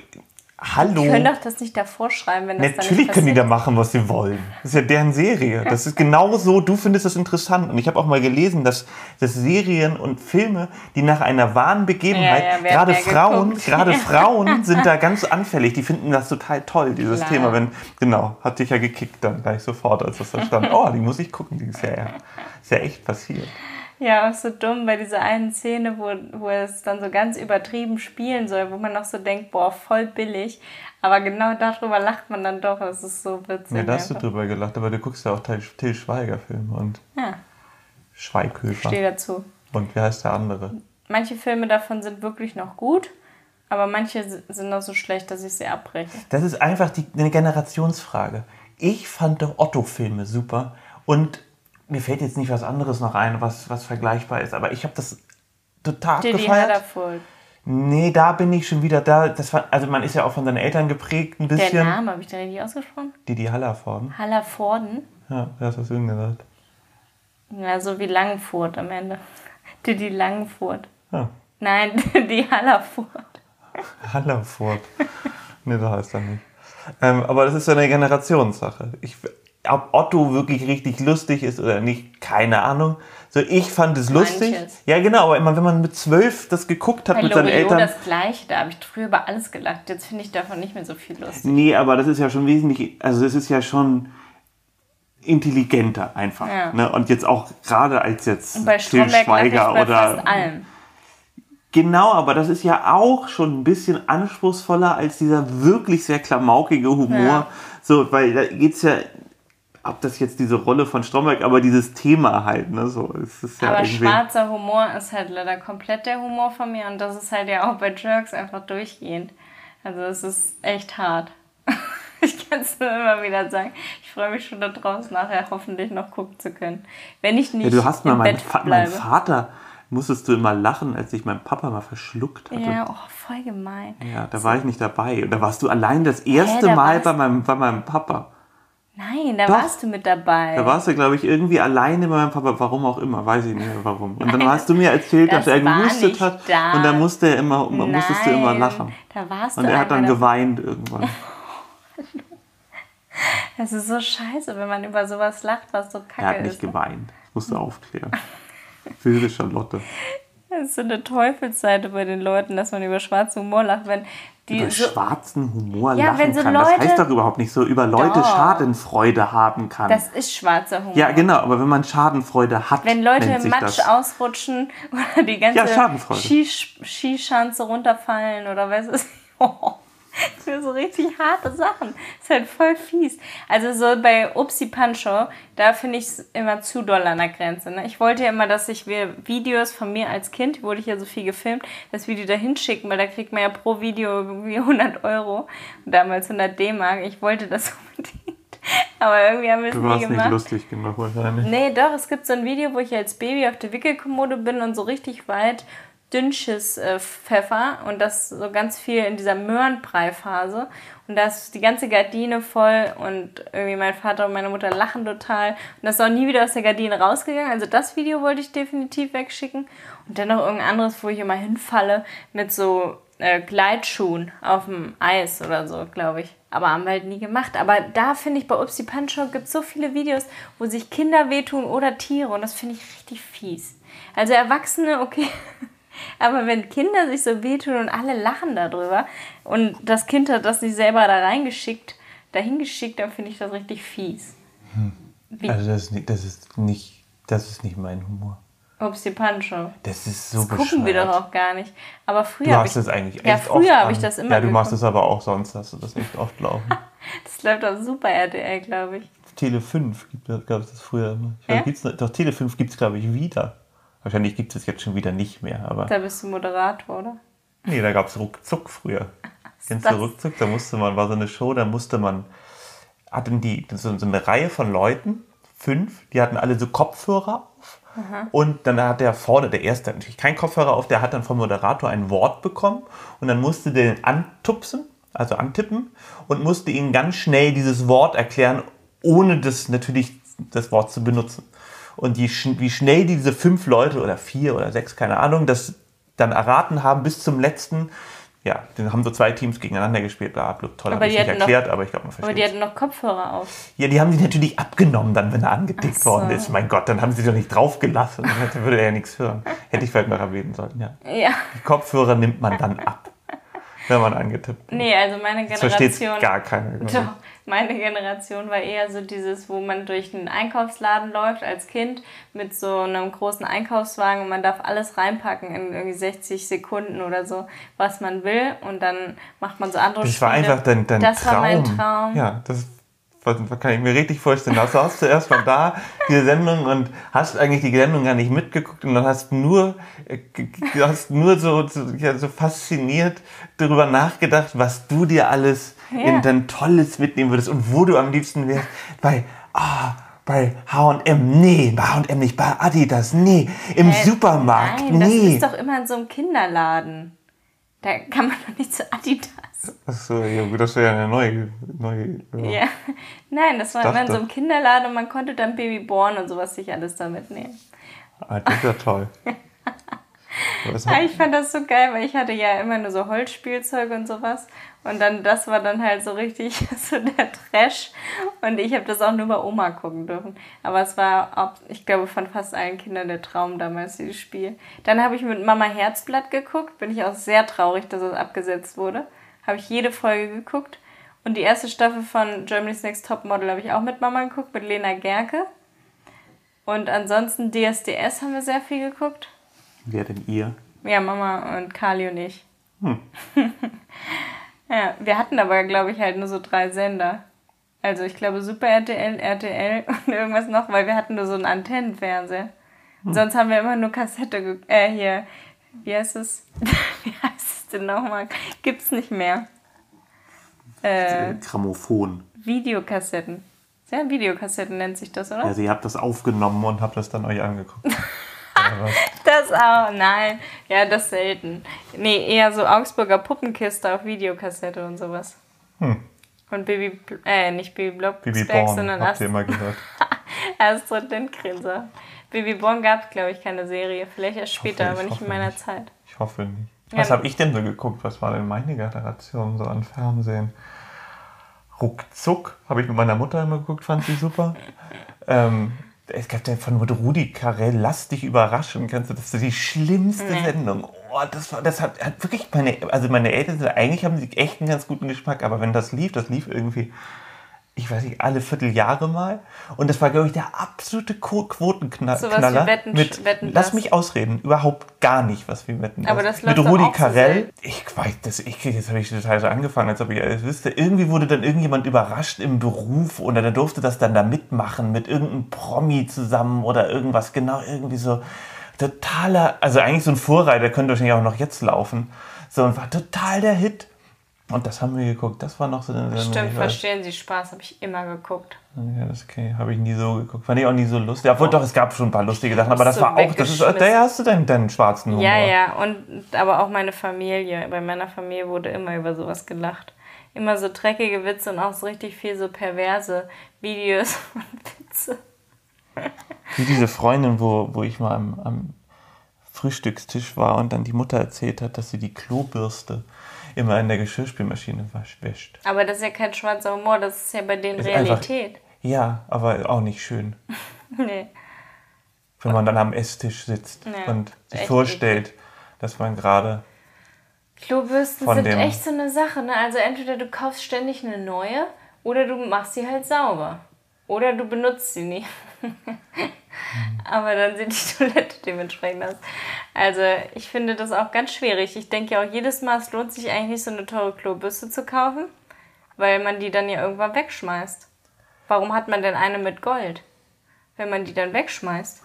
Hallo? Die können doch das nicht davor schreiben, wenn das Natürlich können die da machen, was sie wollen. Das ist ja deren Serie. Das ist genau so, du findest das interessant. Und ich habe auch mal gelesen, dass, dass Serien und Filme, die nach einer wahren Begebenheit, Ja, ja, gerade Frauen, geguckt? gerade Ja. [laughs] Frauen sind da ganz anfällig. Die finden das total toll, dieses Klar. Thema. Wenn, genau, hat dich ja gekickt dann gleich sofort, als das da stand. [laughs] Oh, die muss ich gucken, die ist ja, ist ja echt passiert. Ja, auch so dumm bei dieser einen Szene, wo, wo es dann so ganz übertrieben spielen soll, wo man noch so denkt, boah, voll billig. Aber genau darüber lacht man dann doch. Es ist so witzig. Ja, da hast du drüber gelacht, aber du guckst ja auch Til Til Schweiger-Filme und ja, Schweighöfer. stehe dazu. Und wie heißt der andere? Manche Filme davon sind wirklich noch gut, aber manche sind noch so schlecht, dass ich sie abbreche. Das ist einfach die, eine Generationsfrage. Ich fand doch Otto-Filme super und mir fällt jetzt nicht was anderes noch ein, was, was vergleichbar ist, aber ich habe das total Didi gefeiert. Hallervorden. Nee, da bin ich schon wieder da. Das war, also man ist ja auch von seinen Eltern geprägt ein Der bisschen. Name, habe ich den richtig ausgesprochen? Didi Hallervorden. Hallervorden? Ja, wer hast du denn gesagt? Ja, so wie Langfurt am Ende. [laughs] Didi Langfurt. Ja, Nein, die Hallerfurt. Hallervord. nee, so heißt er nicht. Ähm, aber das ist ja eine Generationssache. Ich, ob Otto wirklich richtig lustig ist oder nicht, keine Ahnung. So, ich fand es lustig. Manches. Ja, genau, aber immer, wenn man mit zwölf das geguckt hat Bei mit seinen Eltern. das gleiche, da habe ich früher über alles gelacht. Jetzt finde ich davon nicht mehr so viel lustig. Nee, aber das ist ja schon wesentlich, also es ist ja schon intelligenter einfach. Ja. Ne? Und jetzt auch gerade als jetzt Und bei Til Stromberg lache ich Schweiger bei oder. fast allem. Genau, aber das ist ja auch schon ein bisschen anspruchsvoller als dieser wirklich sehr klamaukige Humor. Ja. So, weil da geht's ja, ob das jetzt diese Rolle von Stromberg, aber dieses Thema halt, ne? So, es ist ja Aber schwarzer Humor ist halt leider komplett der Humor von mir und das ist halt ja auch bei Jerks einfach durchgehend. Also es ist echt hart. [laughs] Ich kann es nur immer wieder sagen. Ich freue mich schon daraus, nachher hoffentlich noch gucken zu können. Wenn ich nicht Ja, du hast mal meinen, Fa bleibe. Vater, musstest du immer lachen, als ich meinen Papa mal verschluckt hatte. Ja, oh, voll gemein. Ja, da war ich nicht dabei. Und da warst du allein das erste da Mal bei meinem, bei meinem Papa. Nein, da Doch. warst du mit dabei. Da warst du, glaube ich, irgendwie alleine bei meinem Papa. Warum auch immer, weiß ich nicht mehr warum. Und dann hast du mir erzählt, Das dass er gehustet hat. da. Und dann musste er immer, musstest du immer Nein, lachen. Da warst Und du er hat dann geweint irgendwann. [laughs] Das ist so scheiße, wenn man über sowas lacht, was so kacke Er hat nicht ist. ne? geweint. Musst du [laughs] aufklären. Böse Charlotte. Das ist so eine Teufelsseite bei den Leuten, dass man über schwarzen Humor lacht, wenn die Über so, schwarzen Humor Ja, lachen wenn so kann. das Leute- heißt doch überhaupt nicht so, über Leute Doch. Schadenfreude haben kann. das ist schwarzer Humor. ja, genau, aber wenn man Schadenfreude hat, Wenn Leute im Matsch das. ausrutschen oder die ganze Ja. Skisch- Skischanze runterfallen oder was ist. Das [laughs] [laughs] sind so richtig harte Sachen. Das ist halt voll fies. Also so bei Upsi Pancho, da finde ich es immer zu doll an der Grenze. Ne? Ich wollte ja immer, dass ich Videos von mir als Kind, wurde ich ja so viel gefilmt, das Video dahin schicken, weil da kriegt man ja pro Video irgendwie [laughs] 100 Euro. Und damals 100 D-Mark. Ich wollte das [laughs] unbedingt. Aber irgendwie haben wir es Du nie warst gemacht. nicht lustig genug wahrscheinlich. Nee, doch, es gibt so ein Video, wo ich als Baby auf der Wickelkommode bin und so richtig weit Dünnschiss äh, Pfeffer und das so ganz viel in dieser Möhrenbrei-Phase. Und da ist die ganze Gardine voll und irgendwie mein Vater und meine Mutter lachen total. Und das ist auch nie wieder aus der Gardine rausgegangen. Also das Video wollte ich definitiv wegschicken. Und dann noch irgendein anderes, wo ich immer hinfalle mit so äh, Gleitschuhen auf dem Eis oder so, glaube ich. Aber haben wir halt nie gemacht. Aber da finde ich, bei Upsi Pancho gibt es so viele Videos, wo sich Kinder wehtun oder Tiere. Und das finde ich richtig fies. Also Erwachsene, okay. [laughs] Aber wenn Kinder sich so wehtun und alle lachen darüber und das Kind hat das nicht selber da reingeschickt, dahin geschickt, dann finde ich das richtig fies. Wie Also das ist nicht, das ist nicht, das ist nicht mein Humor. Upsi Pancho. Das ist so Das gucken wir doch auch gar nicht. Aber früher Du hast es eigentlich Ja, echt früher oft habe ich das immer Ja, du machst geguckt. es aber auch sonst, hast du das echt oft laufen. [laughs] Das läuft auf Super RTL, glaube ich. Tele 5 gab es das früher immer. Ich Ja? gibt's noch, doch, Tele 5 gibt es, glaube ich, wieder. Wahrscheinlich gibt es jetzt schon wieder nicht mehr, aber. Da bist du Moderator, oder? Nee, da gab es Ruckzuck früher. [laughs] Kennst du Ruckzuck? Da musste man, war so eine Show, da musste man, hatten die so, so eine Reihe von Leuten, fünf, die hatten alle so Kopfhörer auf. Und dann hat der vorne, der erste, hat natürlich kein Kopfhörer auf, der hat dann vom Moderator ein Wort bekommen und dann musste der den antupsen, also antippen und musste ihnen ganz schnell dieses Wort erklären, ohne das natürlich das Wort zu benutzen. Und die, wie schnell diese fünf Leute oder vier oder sechs, keine Ahnung, das dann erraten haben bis zum letzten, ja, dann haben so zwei Teams gegeneinander gespielt, bla, bla, toll, habe ich nicht hatten noch- erklärt, aber ich glaube, man Aber die versteht hatten noch Kopfhörer auf. Ja, die haben die natürlich abgenommen dann, wenn er angedickt so. worden ist. Mein Gott, dann haben sie doch nicht draufgelassen, dann würde er ja nichts hören. Hätte ich vielleicht noch erwähnen sollen, ja. Ja. Die Kopfhörer nimmt man dann ab, wenn man angetippt wird. Nee, also meine Das Generation. gar keiner. glaub ich. Doch, meine Generation war eher so dieses, wo man durch einen Einkaufsladen läuft als Kind mit so einem großen Einkaufswagen und man darf alles reinpacken in irgendwie 60 Sekunden oder so, was man will und dann macht man so andere Das war Spiele. einfach dein, dein Das Traum. war mein Traum. Ja, das kann ich mir richtig vorstellen. Du saßt zuerst mal da, diese Sendung, und hast eigentlich die Sendung gar nicht mitgeguckt und dann hast nur, äh, du hast nur so, so, ja, so fasziniert darüber nachgedacht, was du dir alles Ja. in dein Tolles mitnehmen würdest und wo du am liebsten wärst. Bei, ah, bei H&M, nee, bei H&M nicht, bei Adidas, nee, im Äh, Supermarkt, Nein, das nee. ist doch immer in so einem Kinderladen. Da kann man doch nicht zu Adidas. Achso, ja, gut, das wäre ja eine neue, neue ja. Ja. Nein, das war immer in so einem Kinderladen und man konnte dann Babyborn und sowas sich alles da mitnehmen. Ah, das ist ja toll. [laughs] Ja, ich fand das so geil, weil ich hatte ja immer nur so Holzspielzeug und sowas. Und dann, das war dann halt so richtig [laughs] so der Trash. Und ich habe das auch nur bei Oma gucken dürfen. Aber es war, auch, ich glaube, von fast allen Kindern der Traum damals, dieses Spiel. Dann habe ich mit Mama Herzblatt geguckt. Bin ich auch sehr traurig, dass es abgesetzt wurde. Habe ich jede Folge geguckt. Und die erste Staffel von Germany's Next Topmodel habe ich auch mit Mama geguckt, mit Lena Gerke. Und ansonsten DSDS haben wir sehr viel geguckt. Wer denn ihr? Ja, Mama und Kali und ich. [laughs] ja, wir hatten aber, glaube ich, halt nur so drei Sender. Also ich glaube Super RTL, RTL [laughs] und irgendwas noch, weil wir hatten nur so einen Antennenfernseher. Und Sonst haben wir immer nur Kassette, äh, hier, wie heißt es? [laughs] wie heißt es denn nochmal? Gibt's nicht mehr. Äh, Grammophon. Videokassetten. Ja, Videokassetten nennt sich das, oder? Also ihr habt das aufgenommen und habt das dann euch angeguckt. [laughs] Das auch, nein. Ja, das selten. Nee, eher so Augsburger Puppenkiste auf Videokassette und sowas. Hm. Und Baby, äh, nicht Baby Blocksberg, sondern Ast immer gehört. [laughs] Astrid Lindgren. Baby Born gab es, glaube ich, keine Serie. Vielleicht erst später, hoffe, aber ich nicht in meiner nicht. Zeit. Ich hoffe nicht. Ja. Was habe ich denn so geguckt? Was war denn meine Generation so an Fernsehen? Ruckzuck habe ich mit meiner Mutter immer geguckt, fand sie super. [laughs] ähm, es gab ja von Rudi Carell, lass dich überraschen, kannst du, das ist die schlimmste Nee. Sendung. Oh, das war, das hat, hat wirklich meine, also meine Eltern eigentlich haben sie echt einen ganz guten Geschmack, aber wenn das lief, das lief irgendwie, ich weiß nicht, alle Vierteljahre mal. Und das war, glaube ich, der absolute Quotenknaller. Sowas wie Wetten- mit, Wetten, lass das. mich ausreden, überhaupt gar nicht, was wir wetten. Aber das. das Mit Rudi so Carell, ich weiß, das, ich, jetzt habe ich total so angefangen, als ob ich alles wüsste. Irgendwie wurde dann irgendjemand überrascht im Beruf oder der durfte das dann da mitmachen mit irgendeinem Promi zusammen oder irgendwas, genau, irgendwie so totaler, also eigentlich so ein Vorreiter, könnte wahrscheinlich auch noch jetzt laufen. So, und war total der Hit. Und das haben wir geguckt. Das war noch so eine Stimmt, ich weiß- verstehen Sie Spaß, habe ich immer geguckt. ja, das okay, habe ich nie so geguckt. Fand ich auch nie so lustig. Obwohl doch, es gab schon ein paar lustige Sachen, aber das So war auch, das ist, da hast du deinen, deinen schwarzen Humor. Ja, ja, und aber auch meine Familie. Bei meiner Familie wurde immer über sowas gelacht. Immer so dreckige Witze und auch so richtig viel so perverse Videos [laughs] und Witze. Wie diese Freundin, wo, wo ich mal am, am Frühstückstisch war und dann die Mutter erzählt hat, dass sie die Klobürste immer in der Geschirrspülmaschine wäscht. Aber das ist ja kein schwarzer Humor, das ist ja bei denen Ist einfach- Realität. Ja, aber auch nicht schön. [laughs] Nee. Wenn man dann am Esstisch sitzt Ja, und sich vorstellt, dass man gerade. Klobürsten Von sind echt so eine Sache. Ne? Also entweder du kaufst ständig eine neue oder du machst sie halt sauber. Oder du benutzt sie nie. [laughs] Aber dann sieht die [laughs] Toilette dementsprechend aus. Also ich finde das auch ganz schwierig. Ich denke ja auch jedes Mal, es lohnt sich eigentlich nicht so eine teure Klobürste zu kaufen, weil man die dann ja irgendwann wegschmeißt. Warum hat man denn eine mit Gold, wenn man die dann wegschmeißt?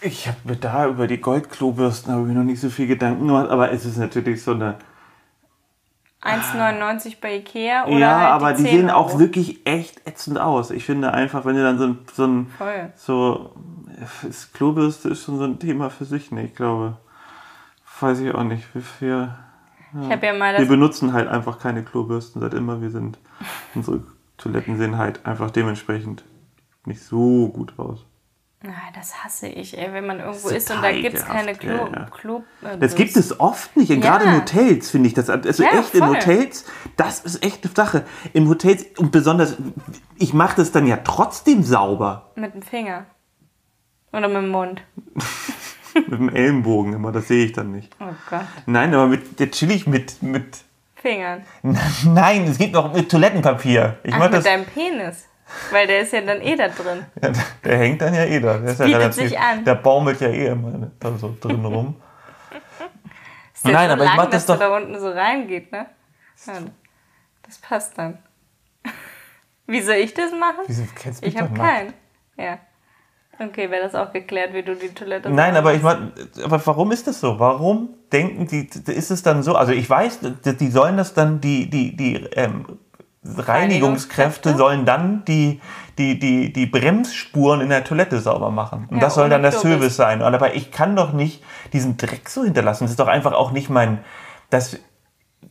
Ich habe mir da über die Goldklobürsten noch nicht so viel Gedanken gemacht, aber es ist natürlich so eine. 1,99 bei Ikea oder ja, halt aber die 10 sehen auch Euro? wirklich echt ätzend aus. Ich finde einfach, wenn du dann so ein, so ein Voll. so Klobürste ist schon so ein Thema für sich, ne? Ich glaube, weiß ich auch nicht, wie viel. Ich habe ja mal Wir benutzen halt einfach keine Klobürsten seit immer. Wir sind unsere Toiletten sehen halt einfach dementsprechend nicht so gut aus. Ah, das hasse ich, ey, wenn man irgendwo ist und da gibt es keine Klo. ja. Klo äh, Das gibt es oft nicht, Ja. gerade in Hotels finde ich das. Also Ja, echt in voll. Hotels, das ist echt eine Sache. Im Hotels und besonders, ich mache das dann ja trotzdem sauber Mit dem Finger. Oder mit dem Mund. [laughs] mit dem Ellenbogen immer. Das sehe ich dann nicht. Oh Gott. Nein, aber mit der chillig mit mit. Fingern. [laughs] Nein, es geht noch mit Toilettenpapier. Ich Ach, mit das. deinem Penis. Weil der ist ja dann eh da drin. [laughs] Ja, der hängt dann ja eh da. Der, ist ja relativ, sich an. der baumelt ja eh immer da so drin rum. Ist Nein, aber ich lang, mach das doch- der da unten so reingeht, ne? Ja, das passt dann. [laughs] Wie soll ich das machen? Wieso kennst du mich Ich habe nackt? keinen. Ja. Okay, wäre das auch geklärt, wie du die Toilette Nein, aber ich meine, aber warum ist das so? Warum denken die, ist es dann so? Also ich weiß, die die sollen das dann, die, die, die ähm, Reinigungskräfte Reinigungskräfte? sollen dann die, die, die, die Bremsspuren in der Toilette sauber machen. Und Ja, das soll ohne dann der Klobiss. Service sein. Aber ich kann doch nicht diesen Dreck so hinterlassen. Das ist doch einfach auch nicht mein, das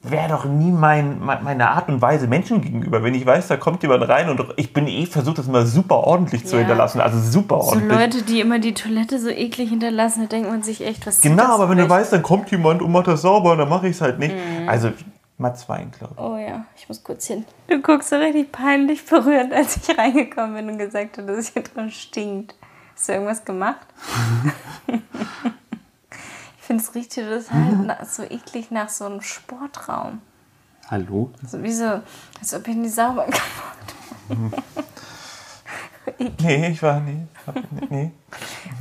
wäre doch nie mein, mein, meine Art und Weise Menschen gegenüber. Wenn ich weiß, da kommt jemand rein und ich bin eh versucht, das immer super ordentlich zu Ja. hinterlassen. Also super So ordentlich. Leute, die immer die Toilette so eklig hinterlassen, da denkt man sich echt, was Genau, sind das aber wenn du weißt, dann kommt jemand und macht das sauber, dann mache ich es halt nicht. Mhm. Also, mal zwei, glaube Oh ja, ich muss kurz hin. Du guckst so richtig peinlich berührt, als ich reingekommen bin und gesagt habe, dass es hier drin stinkt. Hast du irgendwas gemacht? [laughs] ich finde, es riecht hier total na- so eklig nach so einem Sportraum. ich. Hallo? So wie so, als ob ich nie sauber gemacht [laughs] Nee, ich war nie. Nee.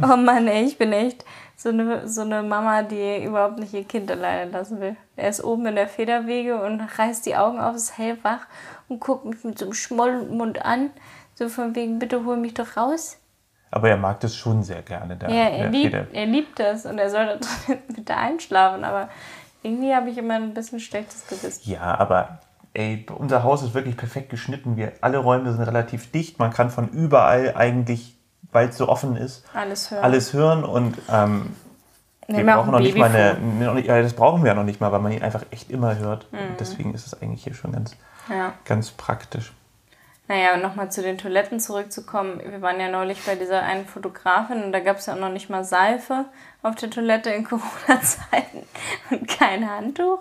Oh Mann, ey, ich bin echt so eine, so eine Mama, die überhaupt nicht ihr Kind alleine lassen will. Er ist oben in der Federwege und reißt die Augen auf, ist hellwach und guckt mich mit so einem Schmollmund an. So von wegen, bitte hol mich doch raus. Aber er mag das schon sehr gerne. Der, Ja, er liebt, Feder. er liebt das und er soll bitte [laughs] einschlafen. Aber irgendwie habe ich immer ein bisschen schlechtes Gewissen. Ja, aber ey, unser Haus ist wirklich perfekt geschnitten. Wir, alle Räume sind relativ dicht. Man kann von überall eigentlich, weil es so offen ist, Alles hören. alles hören. Und ähm, Wir wir brauchen noch nicht mal eine. Noch nicht- das brauchen wir ja noch nicht mal, weil man ihn einfach echt immer hört. Mhm. Und deswegen ist es eigentlich hier schon ganz, Ja. ganz praktisch. Naja, und nochmal zu den Toiletten zurückzukommen. Wir waren ja neulich bei dieser einen Fotografin und da gab es ja auch noch nicht mal Seife auf der Toilette in [laughs] Corona-Zeiten und kein Handtuch.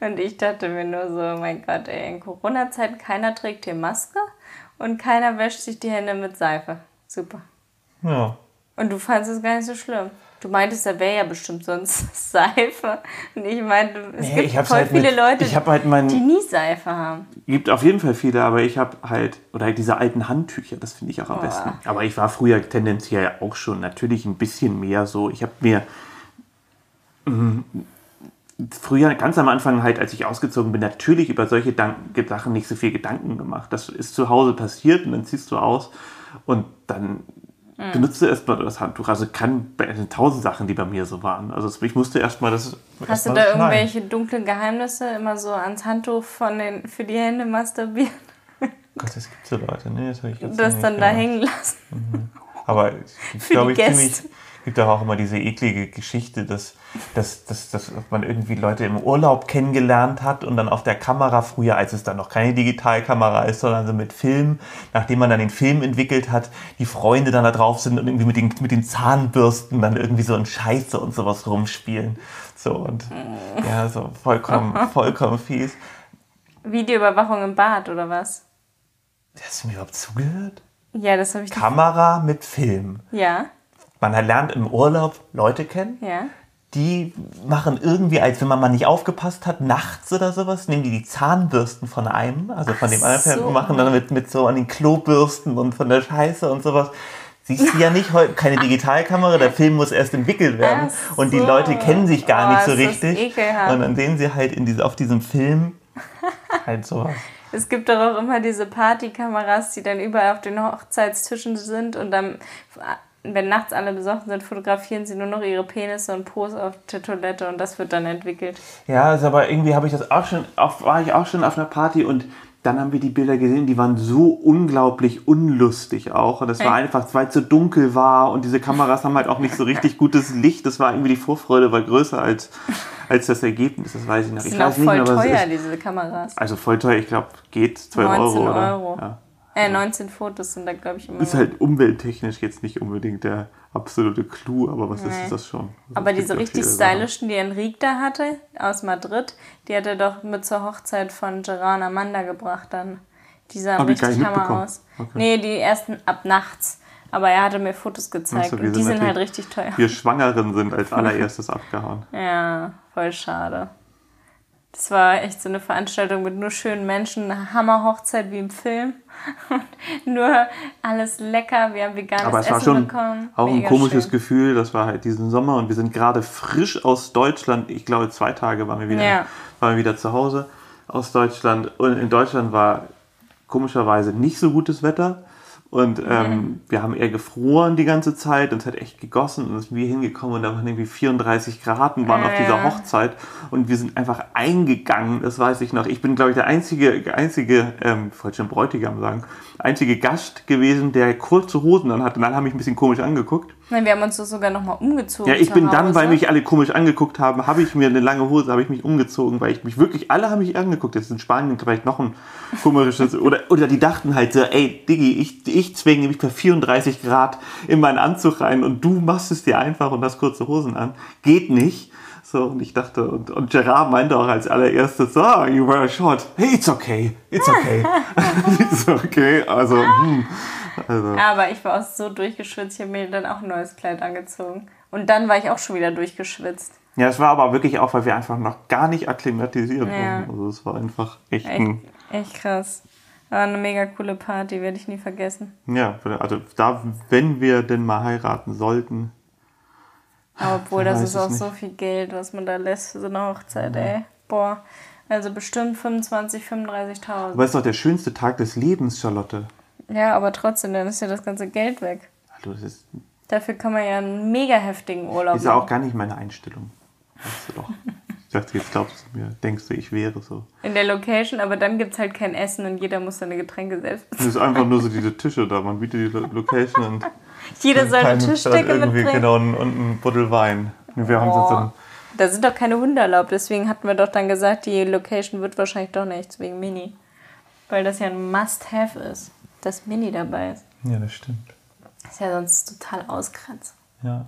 Und ich dachte mir nur so, mein Gott, ey, in Corona-Zeiten keiner trägt hier Maske und keiner wäscht sich die Hände mit Seife. Super. Ja. Und du fandest es gar nicht so schlimm. Du meintest, da wäre ja bestimmt sonst [laughs] Seife. Und ich meinte, es Nee, gibt voll halt viele mit- Leute, ich hab halt mein- die nie Seife haben. Gibt auf jeden Fall viele, aber ich habe halt, oder halt diese alten Handtücher, das finde ich auch am Boah. besten. Aber ich war früher tendenziell auch schon natürlich ein bisschen mehr so. Ich habe mir mm, früher, ganz am Anfang halt, als ich ausgezogen bin, natürlich über solche Sachen nicht so viel Gedanken gemacht. Das ist zu Hause passiert und dann ziehst du aus und dann Mhm. benutzt du erstmal das Handtuch. Also kann bei also tausend Sachen, die bei mir so waren. Also es- ich musste erstmal das. Hast du mal da irgendwelche dunklen Geheimnisse immer so ans Handtuch von den, für die Hände masturbieren? [laughs] Gott, es gibt so Leute, ne? Das habe ich jetzt Das noch dann nicht da gemacht. hängen lassen. Aber es [laughs] Für glaube ich ziemlich. Gäste. gibt auch immer diese eklige Geschichte, dass, dass, dass, dass man irgendwie Leute im Urlaub kennengelernt hat und dann auf der Kamera früher, als es dann noch keine Digitalkamera ist, sondern so mit Film, nachdem man dann den Film entwickelt hat, die Freunde dann da drauf sind und irgendwie mit den, mit den Zahnbürsten dann irgendwie so ein Scheiße und sowas rumspielen. So und ja, so vollkommen, [laughs] vollkommen fies. Videoüberwachung im Bad oder was? Hast du mir überhaupt zugehört? Ja, das habe ich. Kamera mit Film. Ja, Man lernt im Urlaub Leute kennen, ja. Die machen irgendwie, als wenn man mal nicht aufgepasst hat, nachts oder sowas, nehmen die die Zahnbürsten von einem, also von Ach dem anderen, so. und machen dann mit, mit so an den Klobürsten und von der Scheiße und sowas. Siehst du ja nicht, keine Digitalkamera, der Film muss erst entwickelt werden Ach und die so. Leute kennen sich gar Oh, nicht so das richtig. Und dann sehen sie halt in diese, auf diesem Film [laughs] halt sowas. Es gibt doch auch immer diese Partykameras, die dann überall auf den Hochzeitstischen sind und dann, wenn nachts alle besoffen sind, fotografieren sie nur noch ihre Penisse und Pose auf der Toilette und das wird dann entwickelt. Ja, also aber irgendwie habe ich das auch schon, auch, war ich auch schon auf einer Party und dann haben wir die Bilder gesehen, die waren so unglaublich unlustig auch. Und es war einfach, weil es so dunkel war und diese Kameras haben halt auch nicht so richtig gutes Licht. Das war irgendwie die Vorfreude war größer als, als das Ergebnis. Das weiß ich noch. Ich sind auch weiß nicht voll es teuer, ist. diese Kameras. Also voll teuer, ich glaube, geht 2 19 Euro. Oder? Euro. Ja. Äh, 19 Fotos sind da, glaube ich, immer. Ist halt umwelttechnisch jetzt nicht unbedingt der absolute Clou, aber was ist das schon? Also Aber diese richtig stylischen, die Enrique da hatte, aus Madrid, die hat er doch mit zur Hochzeit von Gerard und Amanda gebracht dann. Die sahen Hab richtig hammer aus. Okay. Nee, die ersten ab nachts. Aber er hatte mir Fotos gezeigt Ach so, wir und die sind halt richtig teuer. Wir Schwangeren sind als [laughs] allererstes abgehauen. Ja, voll schade. Das war echt so eine Veranstaltung mit nur schönen Menschen, eine Hammerhochzeit wie im Film. [laughs] Und nur alles lecker, wir haben veganes Aber es war Essen schon bekommen. auch ein Mega komisches schön. Gefühl. Das war halt diesen Sommer und wir sind gerade frisch aus Deutschland. Ich glaube, zwei Tage waren wir wieder, Ja. waren wir wieder zu Hause aus Deutschland. Und in Deutschland war komischerweise nicht so gutes Wetter. Und ähm, wir haben eher gefroren die ganze Zeit und es hat echt gegossen und dann sind wir hingekommen und da waren irgendwie 34 Grad und waren Ja, auf dieser ja. Hochzeit und wir sind einfach eingegangen, das weiß ich noch. Ich bin, glaube ich, der einzige, einzige, ähm, ich wollte schon Bräutigam sagen, einzige Gast gewesen, der kurze Hosen an hatte und alle haben mich ein bisschen komisch angeguckt. Nein, wir haben uns sogar nochmal umgezogen. Ja, ich bin dann, weil mich alle komisch angeguckt haben, habe ich mir eine lange Hose, habe ich mich umgezogen, weil ich mich wirklich, alle haben mich angeguckt. Jetzt in Spanien vielleicht noch ein komisches, oder, oder die dachten halt so, ey, Diggi, ich, ich zwänge mich bei 34 Grad in meinen Anzug rein und du machst es dir einfach und hast kurze Hosen an. Geht nicht. So, und ich dachte, und, und Gerard meinte auch als allererstes, ah, you wear short. Hey, it's okay, it's okay. [laughs] it's okay, also, hm, also. Aber ich war auch so durchgeschwitzt, ich habe mir dann auch ein neues Kleid angezogen. Und dann war ich auch schon wieder durchgeschwitzt. Ja, es war aber wirklich auch, weil wir einfach noch gar nicht akklimatisiert Ja. wurden. Also es war einfach echt Echt, ein, echt krass. War eine mega coole Party, werde ich nie vergessen. ja, also da, wenn wir denn mal heiraten sollten, obwohl, das ist auch nicht. so viel Geld, was man da lässt für so eine Hochzeit, ey. Boah. Also bestimmt 25, 35.000. aber es ist doch der schönste Tag des Lebens, Charlotte. Ja, aber trotzdem, dann ist ja das ganze Geld weg. Also das ist, Dafür kann man ja einen mega heftigen Urlaub ist ja auch gar nicht meine Einstellung. Weißt du doch. Ich dachte, jetzt glaubst du mir, denkst du, ich wäre so. In der Location, aber dann gibt es halt kein Essen und jeder muss seine Getränke selbst Es ist einfach nur so diese Tische da. Man bietet die Lo- Location und [laughs] Jeder soll eine Kein- Tischdecke irgendwie mitbringen. genau und ein Buddel Wein. Wir haben jetzt Boah. Da sind doch keine Hunde erlaubt, deswegen hatten wir doch dann gesagt, die Location wird wahrscheinlich doch nichts wegen Mini. Weil das ja ein Must-Have ist, dass Mini dabei ist. ja, das stimmt. Ist ja sonst total ausgrenzt. Ja.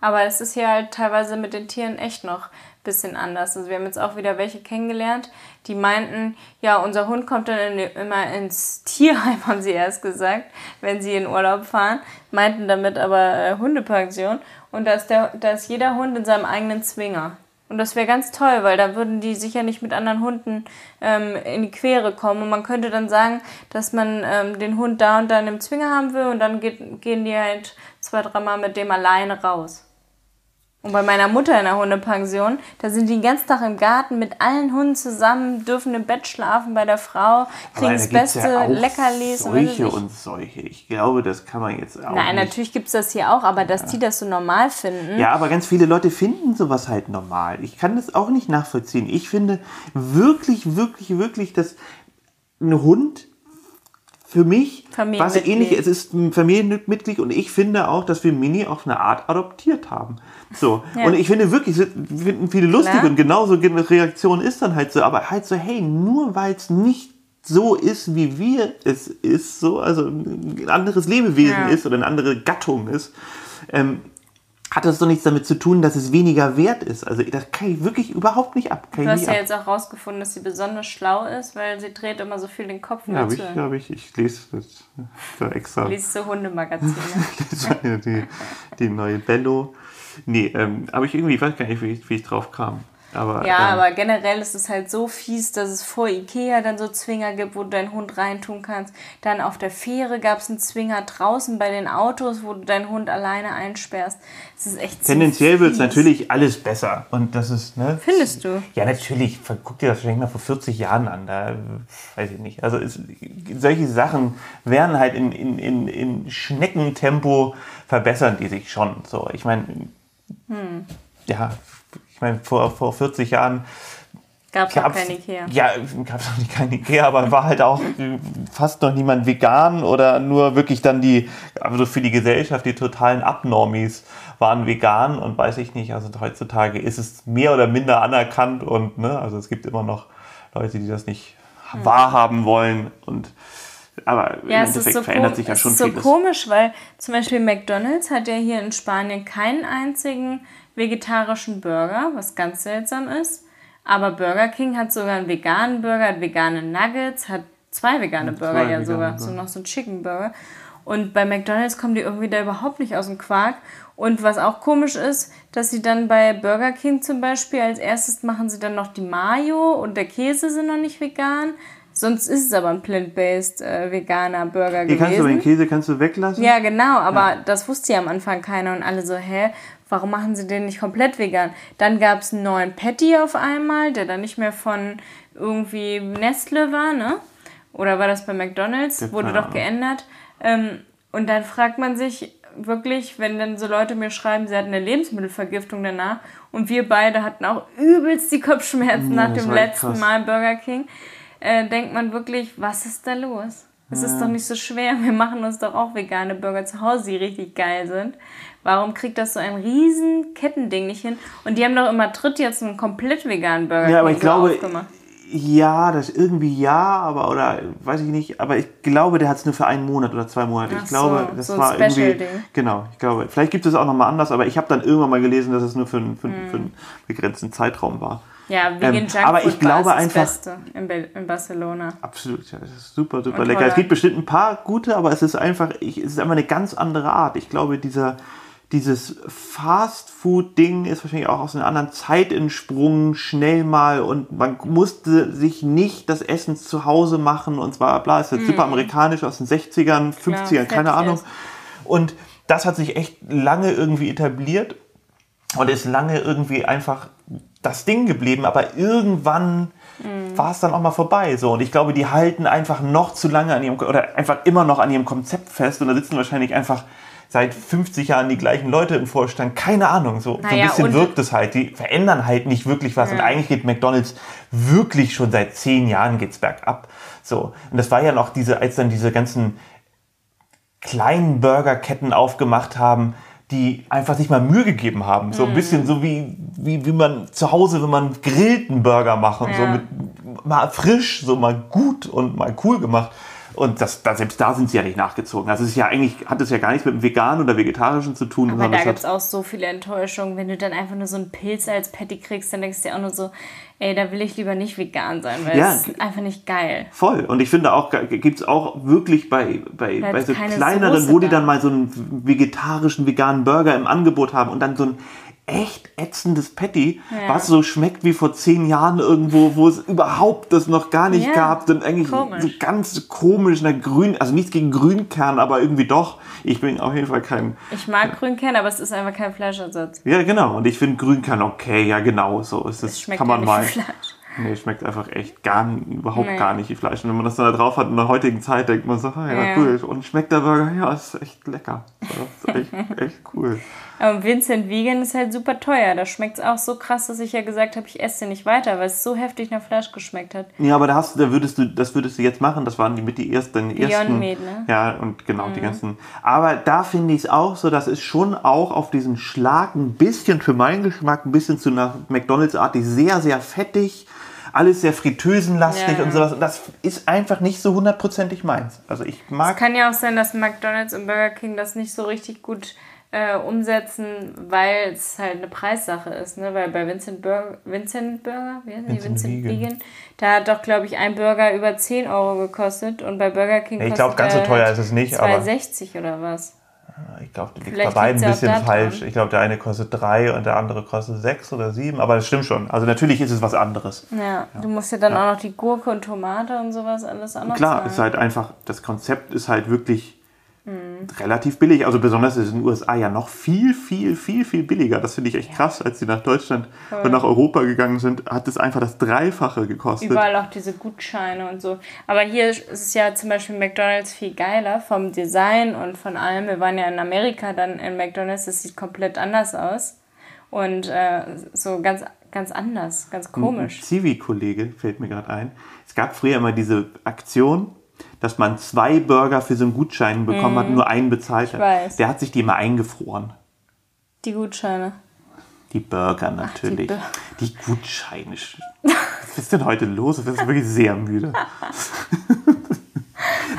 Aber es ist hier halt teilweise mit den Tieren echt noch ein bisschen anders. Also wir haben jetzt auch wieder welche kennengelernt, die meinten, ja, unser Hund kommt dann in, immer ins Tierheim, [laughs] haben sie erst gesagt, wenn sie in Urlaub fahren. Meinten damit aber äh, Hundepension. Und da ist, der, da ist jeder Hund in seinem eigenen Zwinger. Und das wäre ganz toll, weil da würden die sicher nicht mit anderen Hunden ähm, in die Quere kommen. Und man könnte dann sagen, dass man ähm, den Hund da und da in dem Zwinger haben will und dann geht, gehen die halt zwei, dreimal mit dem alleine raus. Und bei meiner Mutter in der Hundepension, da sind die den ganzen Tag im Garten mit allen Hunden zusammen, dürfen im Bett schlafen bei der Frau, kriegen das beste ja Leckerlis. Solche und, und solche. Ich glaube, das kann man jetzt auch. Nein, nicht. natürlich gibt es das hier auch, aber dass ja. die das so normal finden. Ja, aber ganz viele Leute finden sowas halt normal. Ich kann das auch nicht nachvollziehen. Ich finde wirklich, wirklich, wirklich, dass ein Hund für mich was ähnlich, es ist ein Familienmitglied und ich finde auch, dass wir Mini auf eine Art adoptiert haben. So. Ja. Und ich finde wirklich, finden viele lustig Klar. und genauso eine Reaktion ist dann halt so, aber halt so, hey, nur weil es nicht so ist, wie wir es ist, so, also ein anderes Lebewesen ja. ist oder eine andere Gattung ist, ähm, hat das doch nichts damit zu tun, dass es weniger wert ist. Also das kann ich wirklich überhaupt nicht ab. du hast ja ab. jetzt auch rausgefunden, dass sie besonders schlau ist, weil sie dreht immer so viel den Kopf ja, habe ich, hab ich, ich lese das da extra. Liest so Hundemagazine. [laughs] die, die neue Bello. Nee, ähm, aber ich irgendwie, weiß gar nicht, wie ich, wie ich drauf kam. Aber, ja, ähm, aber generell ist es halt so fies, dass es vor Ikea dann so Zwinger gibt, wo du deinen Hund reintun kannst. Dann auf der Fähre gab es einen Zwinger draußen bei den Autos, wo du deinen Hund alleine einsperrst. Das ist echt Tendenziell wird es natürlich alles besser. Und das ist, ne? Findest du? Ja, natürlich. Guck dir das vielleicht mal vor 40 Jahren an. Da weiß ich nicht. Also es, solche Sachen werden halt in, in, in, in Schneckentempo verbessern die sich schon. So, ich meine, hm. ja, ich meine, vor, vor 40 Jahren Gab es noch kein Ikea. Ja, gab es noch nicht kein Ikea, aber war halt auch fast noch niemand vegan oder nur wirklich dann die, also für die Gesellschaft, die totalen Abnormis waren vegan und weiß ich nicht, also heutzutage ist es mehr oder minder anerkannt und, ne, also es gibt immer noch Leute, die das nicht hm. wahrhaben wollen und aber ja, im Endeffekt so verändert sich ja schon vieles. Es ist so komisch, weil zum Beispiel McDonalds hat ja hier in Spanien keinen einzigen vegetarischen Burger, was ganz seltsam ist. Aber Burger King hat sogar einen veganen Burger, hat vegane Nuggets, hat zwei vegane Burger zwei ja sogar, Burger. so noch so ein Chicken Burger. Und bei McDonald's kommen die irgendwie da überhaupt nicht aus dem Quark. Und was auch komisch ist, dass sie dann bei Burger King zum Beispiel als erstes machen sie dann noch die Mayo und der Käse sind noch nicht vegan. Sonst ist es aber ein plant-based äh, veganer Burger Hier gewesen. Kannst du den Käse kannst du weglassen? Ja, genau, aber ja. das wusste ja am Anfang keiner und alle so, hä, warum machen sie den nicht komplett vegan? Dann gab es einen neuen Patty auf einmal, der dann nicht mehr von irgendwie Nestle war, ne? Oder war das bei McDonalds? Ja, Wurde doch geändert. Ähm, und dann fragt man sich wirklich, wenn dann so Leute mir schreiben, sie hatten eine Lebensmittelvergiftung danach und wir beide hatten auch übelst die Kopfschmerzen ja, nach dem letzten krass. Mal Burger King, äh, denkt man wirklich, was ist da los? Es ist doch nicht so schwer. [laughs] Wir machen uns doch auch vegane Burger zu Hause, die richtig geil sind. Warum kriegt das so ein riesen Kettending nicht hin? Und die haben doch immer Tritt jetzt einen komplett veganen Burger ja, aber ich glaube, aufgemacht. Ja, das irgendwie ja, aber oder weiß ich nicht, aber ich glaube, der hat es nur für einen Monat oder zwei Monate. Ach ich glaube, so, das so war irgendwie. Ding. Genau, ich glaube, vielleicht gibt es auch nochmal anders, aber ich habe dann irgendwann mal gelesen, dass es nur für, für, hm. für einen begrenzten Zeitraum war. Ja, wegen ähm, Junkfood aber ich glaube war einfach, das Beste in, in Barcelona. Absolut, ja, das ist super, super Und lecker. Es gibt bestimmt ein paar gute, aber es ist einfach, ich, es ist einfach eine ganz andere Art. Ich glaube, dieser, dieses Fast-Food-Ding ist wahrscheinlich auch aus einer anderen Zeit entsprungen, schnell mal und man musste sich nicht das Essen zu Hause machen und zwar, bla, ist jetzt mm. super amerikanisch aus den 60ern, 50ern, Klar, keine Ahnung. Und das hat sich echt lange irgendwie etabliert und ist lange irgendwie einfach das Ding geblieben, aber irgendwann mhm. war es dann auch mal vorbei. So. Und ich glaube, die halten einfach noch zu lange an ihrem, oder einfach immer noch an ihrem Konzept fest und da sitzen wahrscheinlich einfach seit 50 Jahren die gleichen Leute im Vorstand. Keine Ahnung, so, naja, so ein bisschen wirkt es halt. Die verändern halt nicht wirklich was. Ja. Und eigentlich geht McDonalds wirklich schon seit zehn Jahren geht's bergab. So. Und das war ja noch diese, als dann diese ganzen kleinen Burgerketten aufgemacht haben, die einfach sich mal Mühe gegeben haben. So ein mhm. bisschen so wie, wie, wie man zu Hause, wenn man grillten Burger macht und ja. so mit mal frisch, so mal gut und mal cool gemacht. Und das, da, selbst da sind sie ja nicht nachgezogen. Also es ist ja eigentlich, hat es ja gar nichts mit dem Veganen oder Vegetarischen zu tun. Aber da gibt es auch so viele Enttäuschungen. Wenn du dann einfach nur so einen Pilz als Patty kriegst, dann denkst du dir auch nur so, ey, da will ich lieber nicht vegan sein, weil Ja. es ist einfach nicht geil. Voll. Und ich finde auch, gibt es auch wirklich bei, bei, bei so kleineren, Soße wo die da. dann mal so einen vegetarischen, veganen Burger im Angebot haben und dann so ein echt ätzendes Patty, Ja. was so schmeckt wie vor zehn Jahren irgendwo, wo es überhaupt das noch gar nicht Ja, gab. Dann eigentlich komisch. so ganz komisch, na grün, also nichts gegen Grünkern, aber irgendwie doch. Ich bin auf jeden Fall kein, Ich mag Grünkern, aber es ist einfach kein Fleischersatz. ja genau, und ich finde Grünkern okay, ja genau, so ist es, kann man ja mal. Fleisch. Nee, schmeckt einfach echt gar, überhaupt Nee. gar nicht wie Fleisch. Und wenn man das dann da drauf hat in der heutigen Zeit, denkt man so, ah, ja, Ja. cool. Und schmeckt der Burger? Ja, ist echt lecker. So, ist echt, echt cool. Aber Vincent Vegan ist halt super teuer. Da schmeckt es auch so krass, dass ich ja gesagt habe, ich esse den nicht weiter, weil es so heftig nach Fleisch geschmeckt hat. Ja, aber da hast du, da würdest du, das würdest du jetzt machen. Das waren die mit die ersten, die ersten. Meat, ne? Ja, und genau, die ganzen. Aber da finde ich es auch so, dass es schon auch auf diesen Schlag ein bisschen für meinen Geschmack, ein bisschen zu nach McDonalds-artig, sehr, sehr fettig. Alles sehr fritteusenlastig Ja. und sowas. Und das ist einfach nicht so hundertprozentig meins. Also ich mag Es kann ja auch sein, dass McDonalds und Burger King das nicht so richtig gut äh, umsetzen, weil es halt eine Preissache ist. Ne? Weil bei Vincent Burger, Vincent Burger, wie die? Vincent Vincent Vegan. Vegan, da hat doch, glaube ich, ein Burger über 10 Euro gekostet und bei Burger King Ich kostet glaub, ganz so er teuer ist es nicht, aber- 2,60 oder was? Ich glaube, du liegst bei beiden ein ja bisschen falsch. Ich glaube, der eine kostet drei und der andere kostet sechs oder sieben. Aber das stimmt schon. Also natürlich ist es was anderes. Ja, du musst ja dann auch noch die Gurke und Tomate und sowas alles anders Klar, zahlen. ist halt einfach, das Konzept ist halt wirklich Mhm. relativ billig. Also besonders ist es in den USA ja noch viel, viel, viel, viel billiger. Das finde ich echt krass. Als sie nach Deutschland und nach Europa gegangen sind, hat es einfach das Dreifache gekostet. Überall auch diese Gutscheine und so. Aber hier ist es ja zum Beispiel McDonalds viel geiler vom Design und von allem. Wir waren ja in Amerika dann in McDonalds, das sieht komplett anders aus. Und äh, so ganz, ganz anders, ganz komisch. Ein Zivi-Kollege fällt mir gerade ein. Es gab früher immer diese Aktion, dass man zwei Burger für so einen Gutschein bekommen hat, nur einen bezahlt hat. Mhm. weiß. Der hat sich die immer eingefroren. Die Gutscheine. Die Burger natürlich. Bur- die, Gutscheine. Was ist denn heute los? Ich bin wirklich sehr müde. [laughs]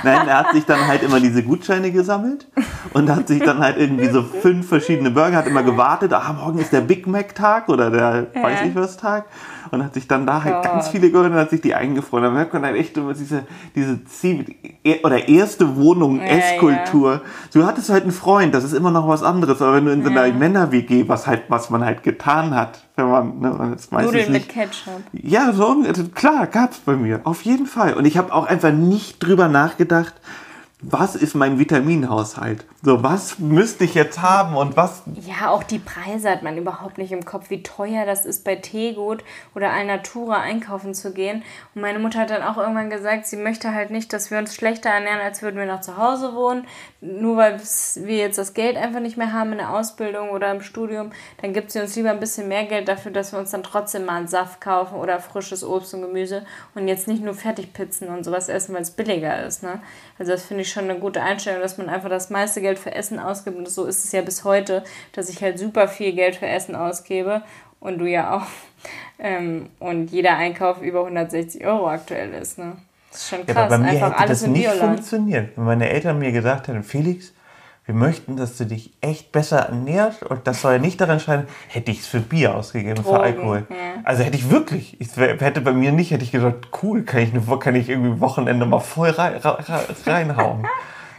Nein, er hat sich dann halt immer diese Gutscheine gesammelt und hat sich dann halt irgendwie so fünf verschiedene Burger, hat immer gewartet, ah, morgen ist der Big Mac Tag oder der weiß ich was Tag und hat sich dann da halt Gott. ganz viele geholt und hat sich die eingefroren. Da merkt man halt echt immer diese, diese Zivi- oder erste Wohnung, Ja, Esskultur. Du hattest halt einen Freund, das ist immer noch was anderes, aber wenn du in so einer Männer-WG, was halt, was man halt getan hat, wenn man, ne, man ist meistens Nudeln nicht, mit Ketchup. ja, so, also klar, gab's bei mir. Auf jeden Fall. Und ich habe auch einfach nicht drüber nachgedacht, was ist mein Vitaminhaushalt? So, was müsste ich jetzt haben und was. Ja, auch die Preise hat man überhaupt nicht im Kopf, wie teuer das ist, bei Teegut oder Alnatura einkaufen zu gehen. Und meine Mutter hat dann auch irgendwann gesagt, sie möchte halt nicht, dass wir uns schlechter ernähren, als würden wir noch zu Hause wohnen. Nur weil wir jetzt das Geld einfach nicht mehr haben in der Ausbildung oder im Studium, dann gibt sie uns lieber ein bisschen mehr Geld dafür, dass wir uns dann trotzdem mal einen Saft kaufen oder frisches Obst und Gemüse und jetzt nicht nur Fertigpizzen und sowas essen, weil es billiger ist. Ne? Also das finde ich schon eine gute Einstellung, dass man einfach das meiste Geld für Essen ausgibt. Und so ist es ja bis heute, dass ich halt super viel Geld für Essen ausgebe. Und du ja auch. Ähm, und jeder Einkauf über 160 Euro aktuell ist. Ne? Das ist schon Ja, krass. aber bei mir einfach hätte alles das nicht funktioniert. Wenn meine Eltern mir gesagt hätten, Felix, wir möchten, dass du dich echt besser ernährst und das soll ja nicht daran scheitern, hätte ich es für Bier ausgegeben, für Drogen, Alkohol. ja. Also hätte ich wirklich, ich hätte bei mir nicht, hätte ich gesagt, cool, kann ich, eine, kann ich irgendwie Wochenende mal voll rein, reinhauen.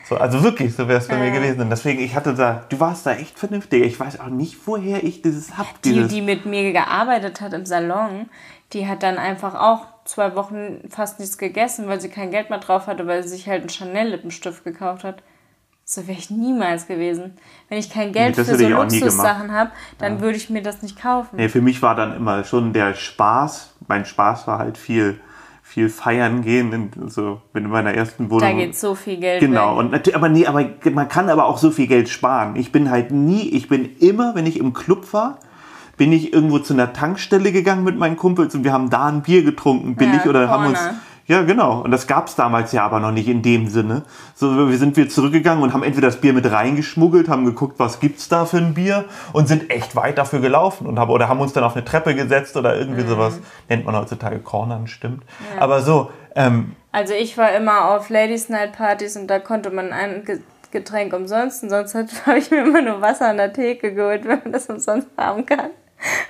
So, also wirklich, so wäre es bei mir gewesen. Und deswegen, ich hatte da, du warst da echt vernünftig. Ich weiß auch nicht, woher ich dieses hab. Die, Dieses, die mit mir gearbeitet hat im Salon, die hat dann einfach auch zwei Wochen fast nichts gegessen, weil sie kein Geld mehr drauf hatte, weil sie sich halt einen Chanel-Lippenstift gekauft hat. So wäre ich niemals gewesen. Wenn ich kein Geld das für so Luxussachen habe, dann würde ich mir das nicht kaufen. Nee, für mich war dann immer schon der Spaß. Mein Spaß war halt viel, viel feiern gehen. Also, wenn in meiner ersten Wohnung. Da geht so viel Geld Genau, weg. und natürlich, aber nee, aber man kann aber auch so viel Geld sparen. Ich bin halt nie, ich bin immer, wenn ich im Club war, bin ich irgendwo zu einer Tankstelle gegangen mit meinen Kumpels und wir haben da ein Bier getrunken, billig Ja, oder haben uns. Ja, genau. Und das gab's damals ja aber noch nicht in dem Sinne. So, wir sind wir zurückgegangen und haben entweder das Bier mit reingeschmuggelt, haben geguckt, was gibt's da für ein Bier und sind echt weit dafür gelaufen und haben, oder haben uns dann auf eine Treppe gesetzt oder irgendwie Mhm. sowas. Nennt man heutzutage Cornern, stimmt. Aber so, ähm, Also ich war immer auf Ladies Night Partys und da konnte man ein Ge- Getränk umsonst und sonst [laughs] habe ich mir immer nur Wasser an der Theke geholt, wenn man das umsonst haben kann.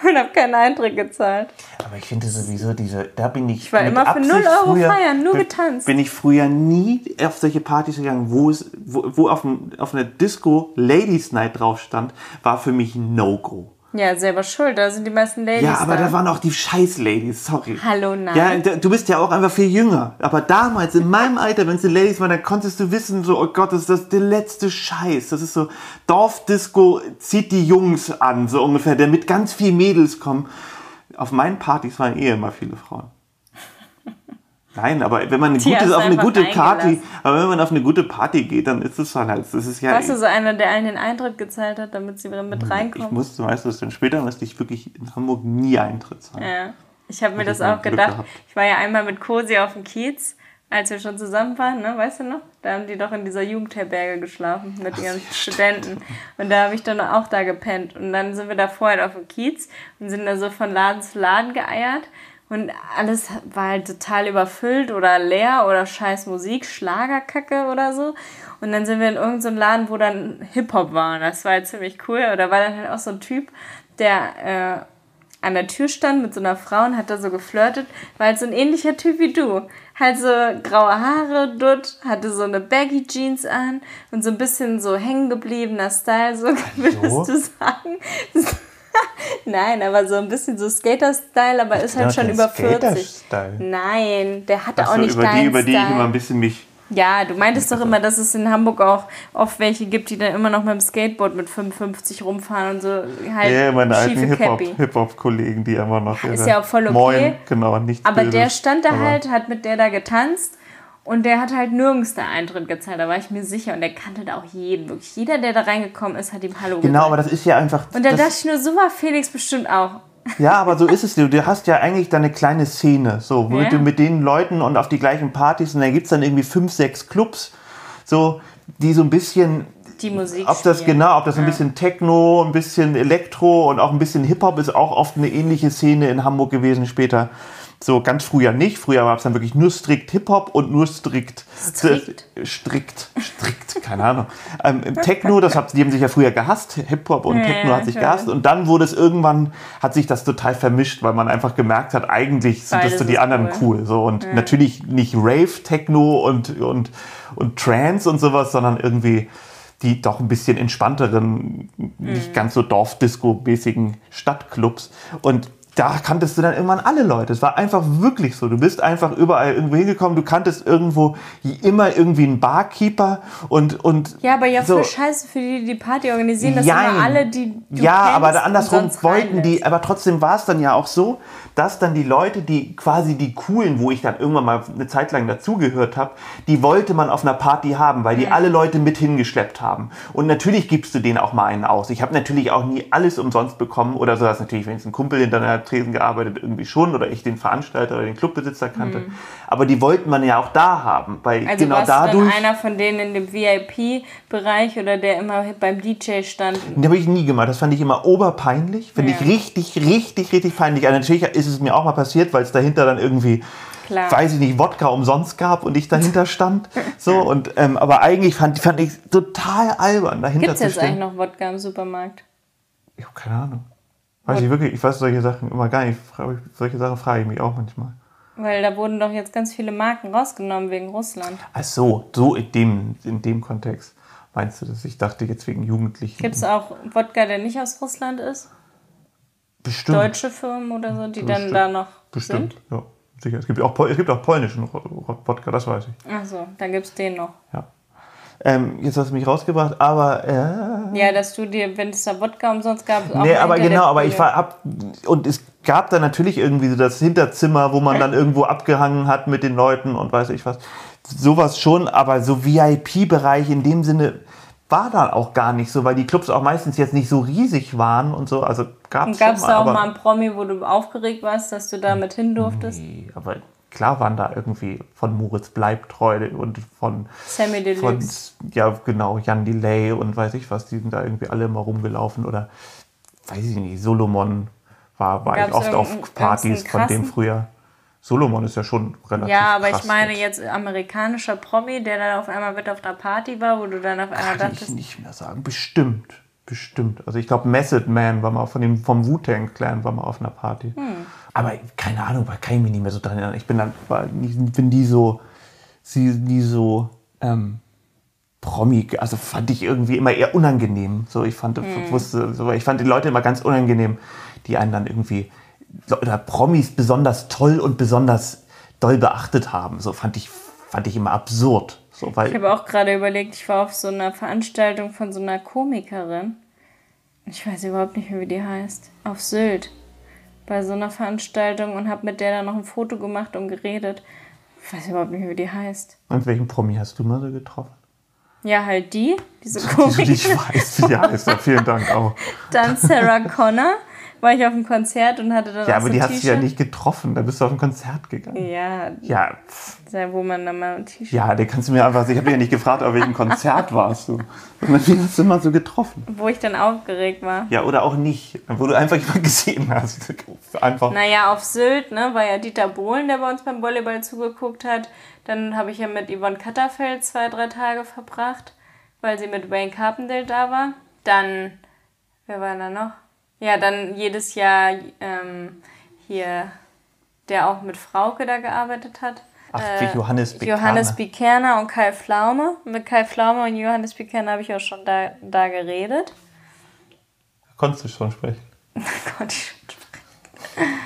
Und habe keinen Eintritt gezahlt. Aber ich finde sowieso diese, da bin ich. Ich war mit immer für Absicht 0 Euro feiern, nur getanzt. Bin ich früher nie auf solche Partys gegangen, wo es, wo, wo auf, auf einer Disco Ladies Night drauf stand, war für mich ein No-Go. Ja, selber schuld, da sind die meisten Ladies Ja, aber da. da waren auch die scheiß Ladies, sorry. Hallo, nein. Ja, du bist ja auch einfach viel jünger. Aber damals, in meinem Alter, wenn es die Ladies waren, dann konntest du wissen, so, oh Gott, das ist das der letzte Scheiß. Das ist so, Dorfdisco zieht die Jungs an, so ungefähr, damit ganz viele Mädels kommen. Auf meinen Partys waren eh immer viele Frauen. Nein, aber wenn man eine Die gute, auf eine gute Party, aber wenn man auf eine gute Party geht, dann ist es dann halt, das ist ja, Warst du so einer, der allen den Eintritt gezahlt hat, damit sie mit ich reinkommen? musste, weißt du, dann später musste ich wirklich in Hamburg nie Eintritt zahlen. Ja. Ich habe mir das ich mal auch gedacht. gehabt. Ich war ja einmal mit Cosi auf dem Kiez, als wir schon zusammen waren, ne? weißt du noch? Da haben die doch in dieser Jugendherberge geschlafen mit ihren Studenten. Und da habe ich dann auch da gepennt. Und dann sind wir da vorher auf dem Kiez und sind da so von Laden zu Laden geeiert. Und alles war halt total überfüllt oder leer oder scheiß Musik, Schlagerkacke oder so. Und dann sind wir in irgendeinem so Laden, wo dann Hip-Hop war. Und das war halt ziemlich cool. Und da war dann halt auch so ein Typ, der äh, an der Tür stand mit so einer Frau und hat da so geflirtet, war halt so ein ähnlicher Typ wie du. Halt so graue Haare, Dutt, hatte so eine Baggy Jeans an und so ein bisschen so hängen gebliebener Style, [laughs] so würdest du sagen. [laughs] [laughs] Nein, aber so ein bisschen so Skater-Style, aber ist halt Ja, schon über 40. Skater-Style. Nein, der hatte Ach auch so, nicht über die, über die ich immer ein bisschen mich Ja, du meintest doch immer, dass es in Hamburg auch oft welche gibt, die dann immer noch mit dem Skateboard mit 55 rumfahren und so halt Ja, meine alten Hip-Hop-Kollegen, die einfach noch. ist ihre- ja auch voll okay. Moin, genau, nicht Aber böse, der stand da halt, hat mit der da getanzt und der hat halt nirgends da Eintritt gezahlt, da war ich mir sicher. Und der kannte da auch jeden, wirklich. Jeder, der da reingekommen ist, hat ihm Hallo Genau, gesagt. aber das ist ja einfach. Und da dachte ich nur, so war Felix bestimmt auch. Ja, aber so ist es. Du, du hast ja eigentlich deine kleine Szene, so, wo Ja. du mit den Leuten und auf die gleichen Partys und da gibt es dann irgendwie fünf, sechs Clubs, so, die so ein bisschen. Die Musik Ob das spielen. genau, ob das ein bisschen Techno, ein bisschen Elektro und auch ein bisschen Hip-Hop ist auch oft eine ähnliche Szene in Hamburg gewesen später. So ganz früher nicht. Früher war es dann wirklich nur strikt Hip-Hop und nur strikt. Strikt? Strikt, strikt, keine Ahnung. Ähm, im Techno, das hat, die haben sich ja früher gehasst. Hip-Hop und Ja, Techno ja, hat sich schon. gehasst. Und dann wurde es irgendwann, hat sich das total vermischt, weil man einfach gemerkt hat, eigentlich sind das Beides so die anderen cool. cool. So. Und natürlich nicht Rave, Techno und, und, und Trance und sowas, sondern irgendwie die doch ein bisschen entspannteren, nicht ganz so Dorfdisco-mäßigen Stadtclubs. Und da kanntest du dann irgendwann alle Leute. Es war einfach wirklich so. Du bist einfach überall irgendwo hingekommen. Du kanntest irgendwo immer irgendwie einen Barkeeper und, und Ja, aber ja, so. voll scheiße für die, die Party organisieren, dass Jein. immer alle, die du ja, aber andersrum wollten die, aber trotzdem war es dann ja auch so, dass dann die Leute, die quasi die coolen, wo ich dann irgendwann mal eine Zeit lang dazugehört habe, die wollte man auf einer Party haben, weil die alle Leute mit hingeschleppt haben. Und natürlich gibst du denen auch mal einen aus. Ich habe natürlich auch nie alles umsonst bekommen oder so, dass natürlich, wenn es ein Kumpel hinter Tresen gearbeitet, irgendwie schon oder ich den Veranstalter oder den Clubbesitzer kannte. Aber die wollten man ja auch da haben, weil Also genau warst dadurch. du einer von denen in dem VIP-Bereich oder der immer beim DJ stand? Den habe ich nie gemacht. Das fand ich immer oberpeinlich. Finde Ja. ich richtig, richtig, richtig peinlich. Also natürlich ist es mir auch mal passiert, weil es dahinter dann irgendwie, Klar. weiß ich nicht, Wodka umsonst gab und ich dahinter stand. [laughs] So, und, ähm, aber eigentlich fand, fand ich es total albern, dahinter Gibt es zu jetzt eigentlich stehen. noch Wodka im Supermarkt? Ich habe keine Ahnung. Weiß ich wirklich, ich weiß solche Sachen immer gar nicht. Solche Sachen frage ich mich auch manchmal. Weil da wurden doch jetzt ganz viele Marken rausgenommen wegen Russland. Ach so, so in dem, in dem Kontext. Meinst du das? Ich dachte jetzt wegen Jugendlichen. Gibt es auch Wodka, der nicht aus Russland ist? Bestimmt. Deutsche Firmen oder so, die dann Bestimmt. da noch Bestimmt, sind? ja. Sicher. Es gibt auch, es gibt auch polnischen Wodka, das weiß ich. Achso, dann gibt es den noch. Ja. Ähm, jetzt hast du mich rausgebracht, aber äh, Ja, dass du dir, wenn es da Wodka umsonst gab, auch nee, aber genau, aber ich war ab und es gab da natürlich irgendwie so das Hinterzimmer, wo man dann [laughs] irgendwo abgehangen hat mit den Leuten und weiß ich was. Sowas schon, aber so VIP-Bereich in dem Sinne war da auch gar nicht so, weil die Clubs auch meistens jetzt nicht so riesig waren und so. Also gab es da auch mal einen Promi, wo du aufgeregt warst, dass du da mit hin durftest? Nee, aber klar waren da irgendwie von Moritz Bleibtreu und von Sammy von, Deluxe. ja genau, Jan Delay und weiß ich was, die sind da irgendwie alle immer rumgelaufen oder weiß ich nicht, Solomon war, war ich oft auf Partys von dem früher. Solomon ist ja schon relativ Ja, aber krass ich meine jetzt. amerikanischer Promi, der dann auf einmal mit auf einer Party war, wo du dann auf einmal Kann ich dachtest, nicht mehr sagen. Bestimmt. Bestimmt. Also ich glaube, Method Man war mal von dem, vom Wu-Tang Clan war mal auf einer Party. Hm. Aber keine Ahnung, da kann ich mich nicht mehr so dran erinnern. Ich bin dann, war, nie- bin die so, sie nie so ähm, Promi, also fand ich irgendwie immer eher unangenehm. So, ich fand, Hm. wusste, so, ich fand die Leute immer ganz unangenehm, die einen dann irgendwie oder Promis besonders toll und besonders doll beachtet haben. So fand ich, fand ich immer absurd. So, Ich habe auch gerade überlegt, ich war auf so einer Veranstaltung von so einer Komikerin. Ich weiß überhaupt nicht mehr, wie die heißt. Auf Sylt. Bei so einer Veranstaltung und habe mit der dann noch ein Foto gemacht und geredet. Ich weiß überhaupt nicht wie die heißt. Und welchen Promi hast du mal so getroffen? Ja, halt die, diese [laughs] Die du nicht Komikerin. weißt, wie die heißt. Ja, vielen Dank auch. Dann Sarah Connor. War ich auf einem Konzert und hatte dann Ja, aber so die hast du ja nicht getroffen. Da bist du auf ein Konzert gegangen. Ja, Ja, da, wo man dann mal ein T-Shirt. ja, der kannst du mir einfach. Ich habe ja nicht gefragt, auf welchem Konzert warst du. Sondern Wie hast du mal so getroffen? Wo ich dann aufgeregt war. Ja, oder auch nicht. Wo du einfach jemanden gesehen hast. Einfach. Naja, auf Sylt, ne, war ja Dieter Bohlen, der bei uns beim Volleyball zugeguckt hat. Dann habe ich ja mit Yvonne Katterfeld zwei, drei Tage verbracht, weil sie mit Wayne Carpendale da war. Dann, wer war da noch? Ja, dann jedes Jahr ähm, hier, der auch mit Frauke da gearbeitet hat. Ach, wie Johannes Bekerner. Johannes Bikerner und Kai Pflaume. Mit Kai Pflaume und Johannes Bikerner habe ich auch schon da, da geredet. Konntest du schon sprechen? [laughs] Konnte ich schon sprechen.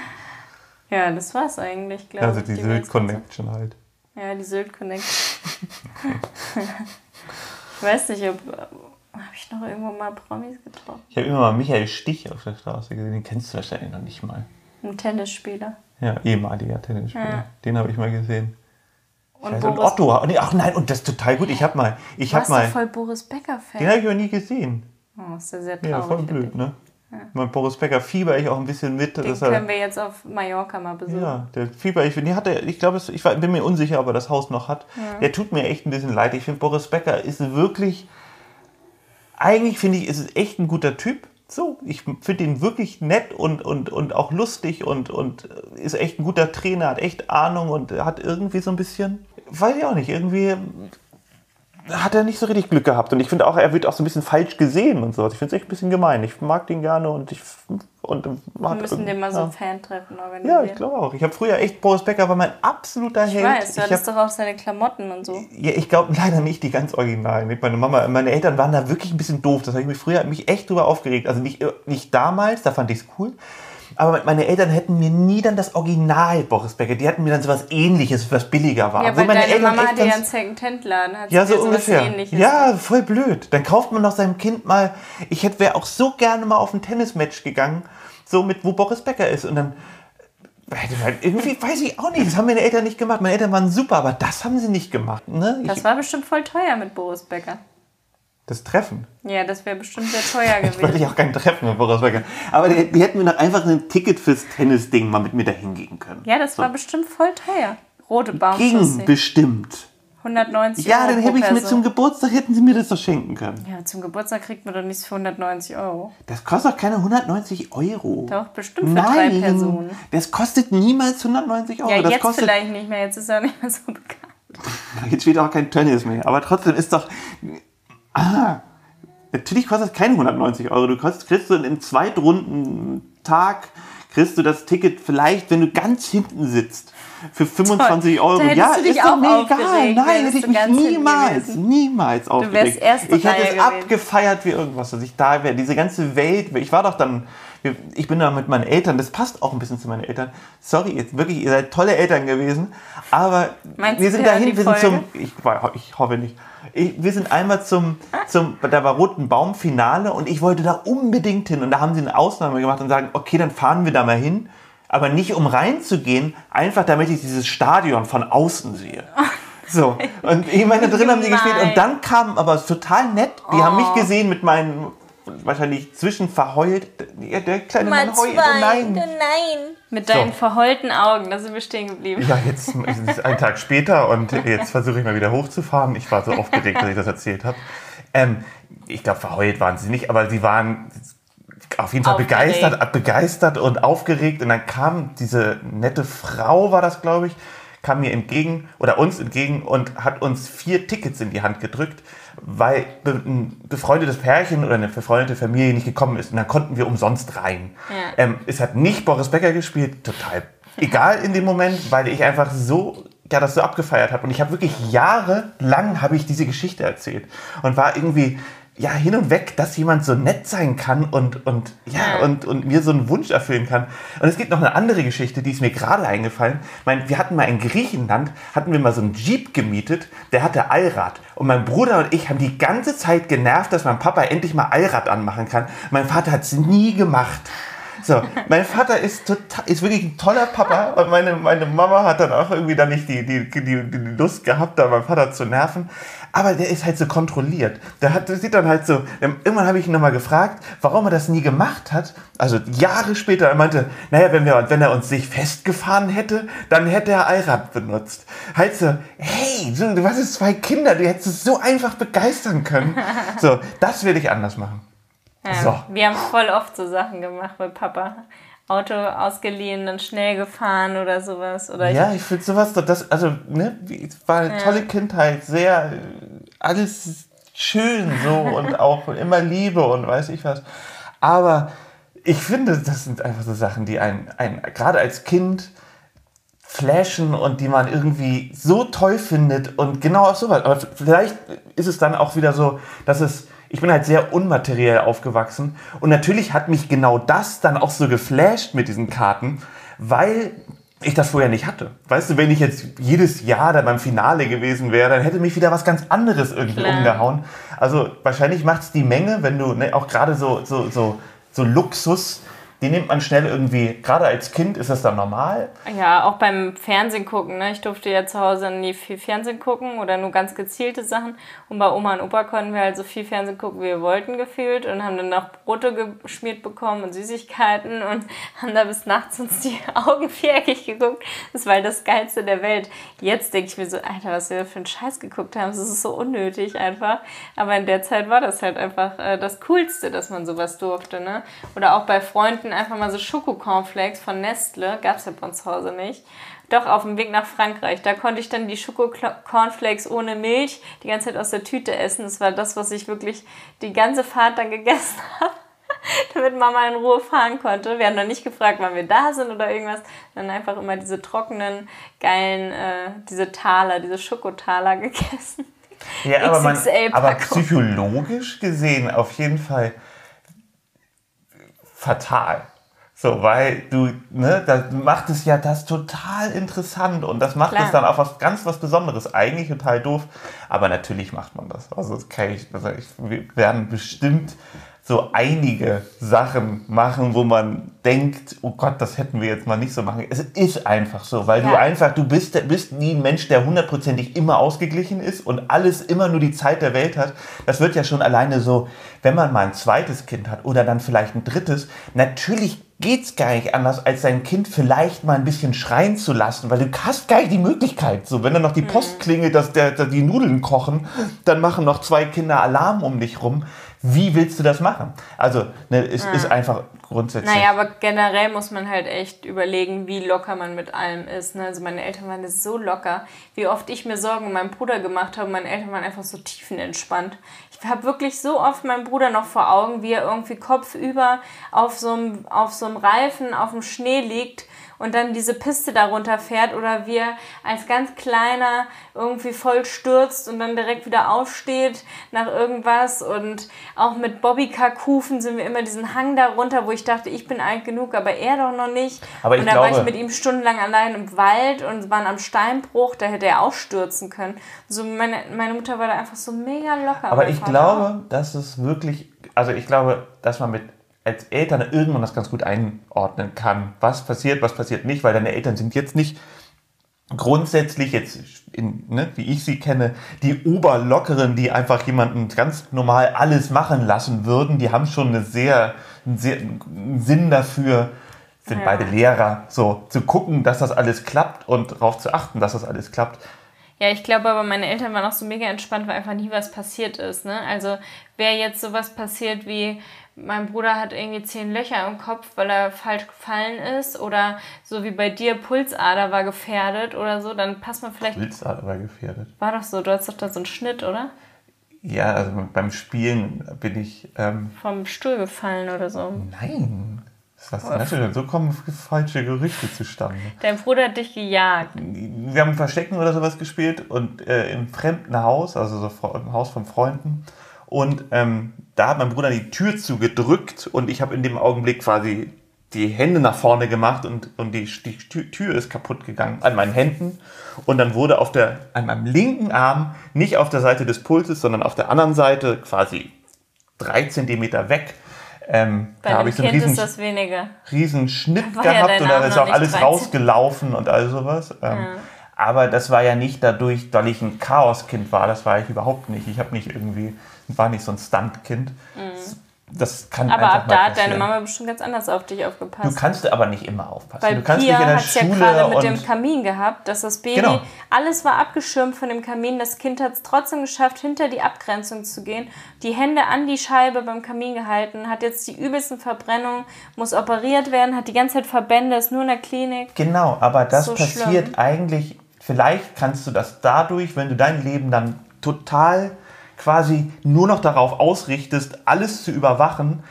Ja, das war's eigentlich, glaube Also ich. die Die Sylt Mails- Connection halt. Ja, die Sylt Connect. [laughs] ich weiß nicht, ob. Habe ich noch irgendwo mal Promis getroffen? Ich habe immer mal Michael Stich auf der Straße gesehen. Den kennst du wahrscheinlich noch nicht mal. Ein Tennisspieler. Ja, ehemaliger Tennisspieler. Ja. Den habe ich mal gesehen. Und weiß, und. Otto. Nee, ach nein, und das ist total gut. Ich habe mal. Ich habe mal. voll Boris Becker-Fan. Den habe ich aber nie gesehen. Oh, ist ja sehr traurig. Ja, voll blöd, ne? Mein Boris Becker fieber ich auch ein bisschen mit. Den dass er- können wir jetzt auf Mallorca mal besuchen. Ja, der Fieber, ich, die hat er, ich glaube, ich bin mir unsicher, ob er das Haus noch hat. Der tut mir echt ein bisschen leid. Ich finde, Boris Becker ist wirklich, eigentlich finde ich, ist es echt ein guter Typ. So, ich finde ihn wirklich nett und, und, und auch lustig und, und ist echt ein guter Trainer, hat echt Ahnung und hat irgendwie so ein bisschen, weiß ich auch nicht, irgendwie hat er nicht so richtig Glück gehabt. Und ich finde auch, er wird auch so ein bisschen falsch gesehen und sowas. Ich finde es echt ein bisschen gemein. Ich mag den gerne und ich. Und Wir müssen dem mal so ja. ein Fan-Treffen organisieren. Ja, ich glaube auch. Ich habe früher echt, Boris Becker war mein absoluter Ich Held. weiß, du ich hattest hab, doch auch seine Klamotten und so. ja, ich glaube leider nicht die ganz originalen. Meine Mama, meine Eltern waren da wirklich ein bisschen doof. Das habe ich mich früher mich echt drüber aufgeregt. Also nicht, nicht damals, da fand ich es cool. Aber meine Eltern hätten mir nie dann das Original Boris Becker, die hätten mir dann sowas ähnliches, was billiger war. Ja, weil deine Eltern Mama hatte ja einen Second-Hand-Laden. Hat ja, so ungefähr. Ja, voll blöd. Dann kauft man noch seinem Kind mal. Ich hätte wäre auch so gerne mal auf ein Tennismatch gegangen, so mit wo Boris Becker ist und dann halt irgendwie weiß ich auch nicht. Das haben meine Eltern nicht gemacht. Meine Eltern waren super, aber das haben sie nicht gemacht. Ne? Das war bestimmt voll teuer mit Boris Becker. Das Treffen. Ja, das wäre bestimmt sehr teuer [laughs] Ich wollte gewesen. ja auch kein Treffen Boris Becker. Aber die, die hätten mir doch einfach ein Ticket fürs Tennisding mal mit mir dahin gehen können. Ja, das war bestimmt voll teuer. Rote Ging Baumchaussee. bestimmt. 190 Ja, Euro dann pro hätte ich mir zum Geburtstag hätten sie mir das doch schenken können. Ja, zum Geburtstag kriegt man doch nichts für 190 Euro. Das kostet doch keine 190 Euro. Doch, bestimmt für drei Nein, Personen. das kostet niemals 190 Euro. Ja, das jetzt kostet, vielleicht nicht mehr. Jetzt ist er nicht mehr so bekannt. [laughs] Jetzt steht auch kein Tennis mehr. Aber trotzdem ist doch. Ah, natürlich kostet es keine 190 Euro. Du kriegst, kriegst du in einem Zweitrunden-Tag kriegst du das Ticket vielleicht, wenn du ganz hinten sitzt, für 25 Euro. Da ja, du dich ist doch auch mir egal. Nein, wärst hätte ich du mich niemals, niemals aufgeregt. erste ich hätte es abgefeiert wie irgendwas, dass ich da wäre. Diese ganze Welt. Ich war doch dann. Ich bin da mit meinen Eltern, das passt auch ein bisschen zu meinen Eltern. Sorry, jetzt wirklich, ihr seid tolle Eltern gewesen. Aber Meinst wir sind dahin, die wir sind zum. Ich, ich hoffe nicht. Ich, wir sind einmal zum, zum, da war Roten Baum Finale und ich wollte da unbedingt hin. Und da haben sie eine Ausnahme gemacht und sagen, okay, dann fahren wir da mal hin. Aber nicht um reinzugehen, einfach damit ich dieses Stadion von außen sehe. So, und ich meine, drin haben sie gespielt und dann kam aber total nett, die haben mich gesehen mit meinen, wahrscheinlich zwischen verheult, ja, der kleine Mann heult, oh nein. nein. Mit deinen verheulten Augen, da sind wir stehen geblieben. Ja, jetzt ist es ein Tag später und jetzt versuche ich mal wieder hochzufahren. Ich war so aufgeregt, dass ich das erzählt habe. Ähm, ich glaube, verheult waren sie nicht, aber sie waren auf jeden Fall Aufgeregt. begeistert, begeistert und aufgeregt. Und dann kam diese nette Frau, war das, glaube ich, kam mir entgegen oder uns entgegen und hat uns vier Tickets in die Hand gedrückt, weil ein befreundetes Pärchen oder eine befreundete Familie nicht gekommen ist. Und dann konnten wir umsonst rein. Ja. Ähm, es hat nicht Boris Becker gespielt, total egal in dem Moment, weil ich einfach so ja, das so abgefeiert habe. Und ich habe wirklich jahrelang habe ich diese Geschichte erzählt und war irgendwie ja hin und weg, dass jemand so nett sein kann und, und ja, und, und mir so einen Wunsch erfüllen kann. Und es gibt noch eine andere Geschichte, die ist mir gerade eingefallen. Ich meine, wir hatten mal in Griechenland, hatten wir mal so einen Jeep gemietet, der hatte Allrad. Und mein Bruder und ich haben die ganze Zeit genervt, dass mein Papa endlich mal Allrad anmachen kann. Mein Vater hat es nie gemacht. So, mein Vater ist total, ist wirklich ein toller Papa und meine, meine Mama hat dann auch irgendwie dann nicht die, die, die, die Lust gehabt, da meinen Vater zu nerven. Aber der ist halt so kontrolliert. Der hat, der sieht dann halt so, irgendwann habe ich ihn nochmal gefragt, warum er das nie gemacht hat. Also Jahre später, er meinte, naja, wenn, wir, wenn er uns sich festgefahren hätte, dann hätte er Allrad benutzt. Halt so, hey, du, du hast zwei Kinder, du hättest es so einfach begeistern können. So, das will ich anders machen. Ja, So. Wir haben voll oft so Sachen gemacht mit Papa. Auto ausgeliehen, dann schnell gefahren oder sowas. Oder Ja, ich finde sowas, das, also, ne, war eine Ja. tolle Kindheit, sehr, alles schön so [laughs] und auch immer Liebe und weiß ich was. Aber ich finde, das sind einfach so Sachen, die einen, einen gerade als Kind flashen und die man irgendwie so toll findet und genau auch sowas. Aber vielleicht ist es dann auch wieder so, dass es, ich bin halt sehr unmateriell aufgewachsen und natürlich hat mich genau das dann auch so geflasht mit diesen Karten, weil ich das vorher nicht hatte. Weißt du, wenn ich jetzt jedes Jahr da beim Finale gewesen wäre, dann hätte mich wieder was ganz anderes irgendwie Klar. umgehauen. Also wahrscheinlich macht es die Menge, wenn du ne, auch gerade so, so, so, so Luxus, die nimmt man schnell irgendwie, gerade als Kind ist das dann normal. Ja, auch beim Fernsehen gucken. Ne? Ich durfte ja zu Hause nie viel Fernsehen gucken oder nur ganz gezielte Sachen. Und bei Oma und Opa konnten wir halt so viel Fernsehen gucken, wie wir wollten, gefühlt. Und haben dann noch Brote geschmiert bekommen und Süßigkeiten und [laughs] haben da bis nachts uns die [laughs] Augen viereckig geguckt. Das war das Geilste der Welt. Jetzt denke ich mir so, Alter, was wir für einen Scheiß geguckt haben. Das ist so unnötig einfach. Aber in der Zeit war das halt einfach äh, das Coolste, dass man sowas durfte. Ne? Oder auch bei Freunden einfach mal so Schokocornflakes von Nestle. Gab es ja bei uns zu Hause nicht. Doch, auf dem Weg nach Frankreich. Da konnte ich dann die Schokocornflakes ohne Milch die ganze Zeit aus der Tüte essen. Das war das, was ich wirklich die ganze Fahrt dann gegessen [laughs] habe. Damit Mama in Ruhe fahren konnte. Wir haben noch nicht gefragt, wann wir da sind oder irgendwas. Dann einfach immer diese trockenen, geilen, äh, diese Taler, diese Schokotaler [laughs] gegessen. Ja, aber, man, aber psychologisch gesehen auf jeden Fall fatal. So, weil du, ne, das macht es ja das total interessant und das macht Klar. es dann auch was ganz was Besonderes. Eigentlich total doof, aber natürlich macht man das. Also, das kann ich, also ich, wir werden bestimmt so einige Sachen machen, wo man denkt, oh Gott, das hätten wir jetzt mal nicht so machen. Es ist einfach so, weil du Ja. einfach, du bist, bist nie ein Mensch, der hundertprozentig immer ausgeglichen ist und alles immer nur die Zeit der Welt hat. Das wird ja schon alleine so, wenn man mal ein zweites Kind hat oder dann vielleicht ein drittes, natürlich geht's gar nicht anders, als sein Kind vielleicht mal ein bisschen schreien zu lassen, weil du hast gar nicht die Möglichkeit. So, wenn dann noch die Post klingelt, dass, der, dass die Nudeln kochen, dann machen noch zwei Kinder Alarm um dich rum. Wie willst du das machen? Also, ne, es ist einfach grundsätzlich. Naja, aber generell muss man halt echt überlegen, wie locker man mit allem ist. Ne? Also meine Eltern waren so locker, wie oft ich mir Sorgen um meinen Bruder gemacht habe. Meine Eltern waren einfach so tiefenentspannt. Ich habe wirklich so oft meinen Bruder noch vor Augen, wie er irgendwie kopfüber auf so einem, auf so einem Reifen auf dem Schnee liegt und dann diese Piste darunter fährt oder wie er als ganz kleiner irgendwie voll stürzt und dann direkt wieder aufsteht nach irgendwas und auch mit Bobbycar-Kufen sind wir immer diesen Hang darunter, wo ich dachte, ich bin alt genug, aber er doch noch nicht. Aber ich und da war ich mit ihm stundenlang allein im Wald und waren am Steinbruch, da hätte er auch stürzen können. So meine, meine Mutter war da einfach so mega locker. Aber ich Vater glaube, dass es wirklich, also ich glaube, dass man mit als Eltern irgendwann das ganz gut einordnen kann. Was passiert, was passiert nicht, weil deine Eltern sind jetzt nicht grundsätzlich jetzt, in, ne, wie ich sie kenne, die Oberlockeren, die einfach jemanden ganz normal alles machen lassen würden. Die haben schon eine sehr, einen sehr einen Sinn dafür, sind Ja. beide Lehrer, so zu gucken, dass das alles klappt und darauf zu achten, dass das alles klappt. Ja, ich glaube aber, meine Eltern waren auch so mega entspannt, weil einfach nie was passiert ist. Ne? Also wäre jetzt sowas passiert wie, mein Bruder hat irgendwie zehn Löcher im Kopf, weil er falsch gefallen ist oder so wie bei dir, Pulsader war gefährdet oder so, dann passt man vielleicht... Pulsader war gefährdet. War doch so, du hattest doch da so einen Schnitt, oder? Ja, also beim Spielen bin ich... Ähm, Vom Stuhl gefallen oder so. Nein. Was ist denn So kommen falsche Gerüchte zustande. Dein Bruder hat dich gejagt. Wir haben Verstecken oder sowas gespielt und äh, im fremden Haus, also so im Haus von Freunden. Und ähm, da hat mein Bruder die Tür zugedrückt und ich habe in dem Augenblick quasi die Hände nach vorne gemacht und, und die, die Tür ist kaputt gegangen an meinen Händen. Und dann wurde auf der, an meinem linken Arm, nicht auf der Seite des Pulses, sondern auf der anderen Seite, quasi drei Zentimeter weg, ähm, Bei da habe ich so einen Kind riesen, ist riesen Schnitt war ja gehabt dein und da ist auch alles 13. rausgelaufen und all sowas. Ähm, Aber das war ja nicht dadurch, weil ich ein Chaoskind war. Das war ich überhaupt nicht. Ich habe nicht irgendwie, war nicht so ein Stuntkind. Das kann. Aber ab da hat deine. Mama bestimmt ganz anders auf dich Du aufgepasst. kannst aber nicht immer aufpassen. Weil du kannst Pia hat es ja gerade mit dem Kamin gehabt, dass das Baby, Genau. alles war abgeschirmt von dem Kamin. Das Kind hat es trotzdem geschafft, hinter die Abgrenzung zu gehen, die Hände an die Scheibe beim Kamin gehalten, hat jetzt die übelsten Verbrennungen, muss operiert werden, hat die ganze Zeit Verbände, ist nur in der Klinik. Genau, aber das So passiert schlimm. eigentlich, vielleicht kannst du das dadurch, wenn du dein Leben dann total quasi nur noch darauf ausrichtest, alles zu überwachen,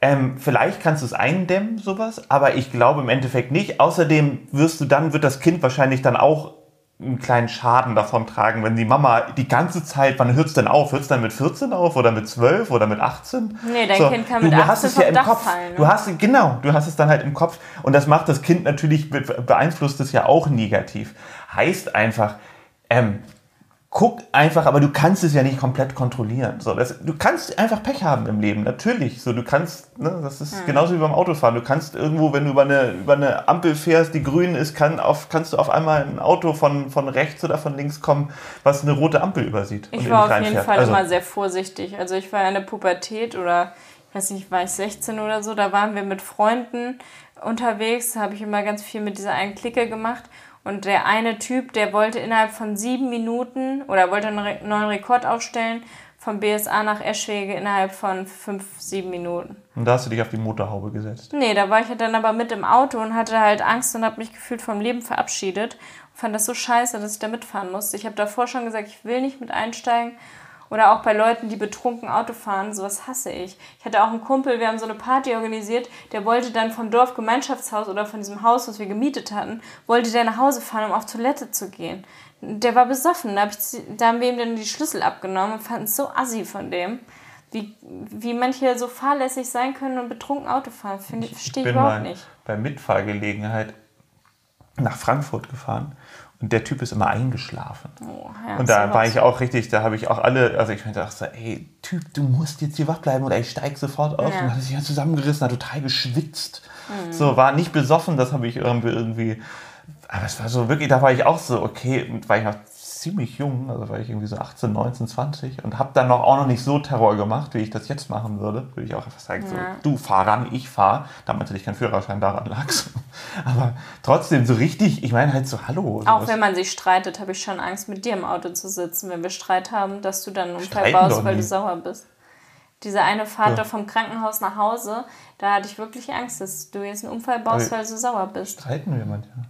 ähm, vielleicht kannst du es eindämmen, sowas, aber ich glaube im Endeffekt nicht. Außerdem wirst du dann, wird das Kind wahrscheinlich dann auch einen kleinen Schaden davon tragen, wenn die Mama die ganze Zeit, wann hört es denn auf? Hört es dann mit 14 auf oder mit 12 oder mit 18? Nee, dein Kind kann mit du, du hast 18 es ja im Dach Kopf. fallen, ne? Du hast, genau, du hast es dann halt im Kopf und das macht das Kind natürlich, be- beeinflusst es ja auch negativ. Heißt einfach, ähm, guck einfach, aber du kannst es ja nicht komplett kontrollieren. So, das, du kannst einfach Pech haben im Leben, natürlich. So, du kannst, ne, das ist genauso wie beim Autofahren. Du kannst irgendwo, wenn du über eine, über eine Ampel fährst, die grün ist, kann auf, kannst du auf einmal ein Auto von, von rechts oder von links kommen, was eine rote Ampel übersieht. Ich war auf jeden. Fall Also, immer sehr vorsichtig. Also ich war in der Pubertät oder ich weiß nicht, war ich 16 oder so, da waren wir mit Freunden unterwegs, da habe ich immer ganz viel mit dieser einen Clique gemacht. Und der eine Typ, der wollte innerhalb von sieben Minuten oder wollte einen neuen Rekord aufstellen, vom BSA nach Eschwege innerhalb von fünf, sieben Minuten. Und da hast du dich auf die Motorhaube gesetzt. Nee, da war ich ja dann aber mit im Auto und hatte halt Angst und habe mich gefühlt vom Leben verabschiedet. Und fand das so scheiße, dass ich da mitfahren musste. Ich habe davor schon gesagt, ich will nicht mit einsteigen. Oder auch bei Leuten, die betrunken Auto fahren, sowas hasse ich. Ich hatte auch einen Kumpel, wir haben so eine Party organisiert, der wollte dann vom Dorfgemeinschaftshaus oder von diesem Haus, was wir gemietet hatten, wollte der nach Hause fahren, um auf Toilette zu gehen. Der war besoffen, da, hab ich, da haben wir ihm dann die Schlüssel abgenommen und fanden es so assi von dem. Wie, wie manche so fahrlässig sein können und betrunken Auto fahren, ich, verstehe ich bin überhaupt mal nicht. bei Mitfahrgelegenheit nach Frankfurt gefahren und der Typ ist immer eingeschlafen. Oh, ja, Und da war ich auch richtig, da habe ich auch alle, also ich dachte so, ey, Typ, du musst jetzt hier wach bleiben oder ich steig sofort auf. Ja. Und hat sich ja zusammengerissen, hat total geschwitzt. So, war nicht besoffen, das habe ich irgendwie, irgendwie, aber es war so wirklich, da war ich auch so, okay, und war ich noch ziemlich jung, also war ich irgendwie so 18, 19, 20 und habe dann noch, auch noch nicht so Terror gemacht, wie ich das jetzt machen würde. Würde ich auch einfach sagen, so, Ja. du fahr ran, ich fahr. Damals hatte ich keinen Führerschein, daran lag's. [laughs] Aber trotzdem so richtig, ich meine halt so, hallo. Auch wenn man sich streitet, habe ich schon Angst, mit dir im Auto zu sitzen, wenn wir Streit haben, dass du dann einen Unfall baust, weil nie. du sauer bist. Diese eine Fahrt Ja. da vom Krankenhaus nach Hause, da hatte ich wirklich Angst, dass du jetzt einen Unfall baust, Aber- weil du sauer bist. Streiten wir manchmal.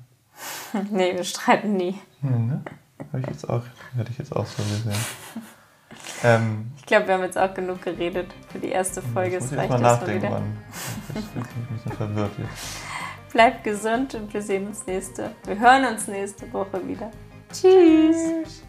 [laughs] Nee, wir streiten nie. Hm, ne? Habe ich jetzt auch, hätte ich jetzt auch so gesehen. Ähm, Ich glaube, wir haben jetzt auch genug geredet für die erste Folge. ich muss Es jetzt reicht mal erstmal nachdenken, wieder. wann. Ich bin ein bisschen verwirrt jetzt. [laughs] Bleibt gesund und wir sehen uns nächste. Wir hören uns nächste Woche wieder. Tschüss.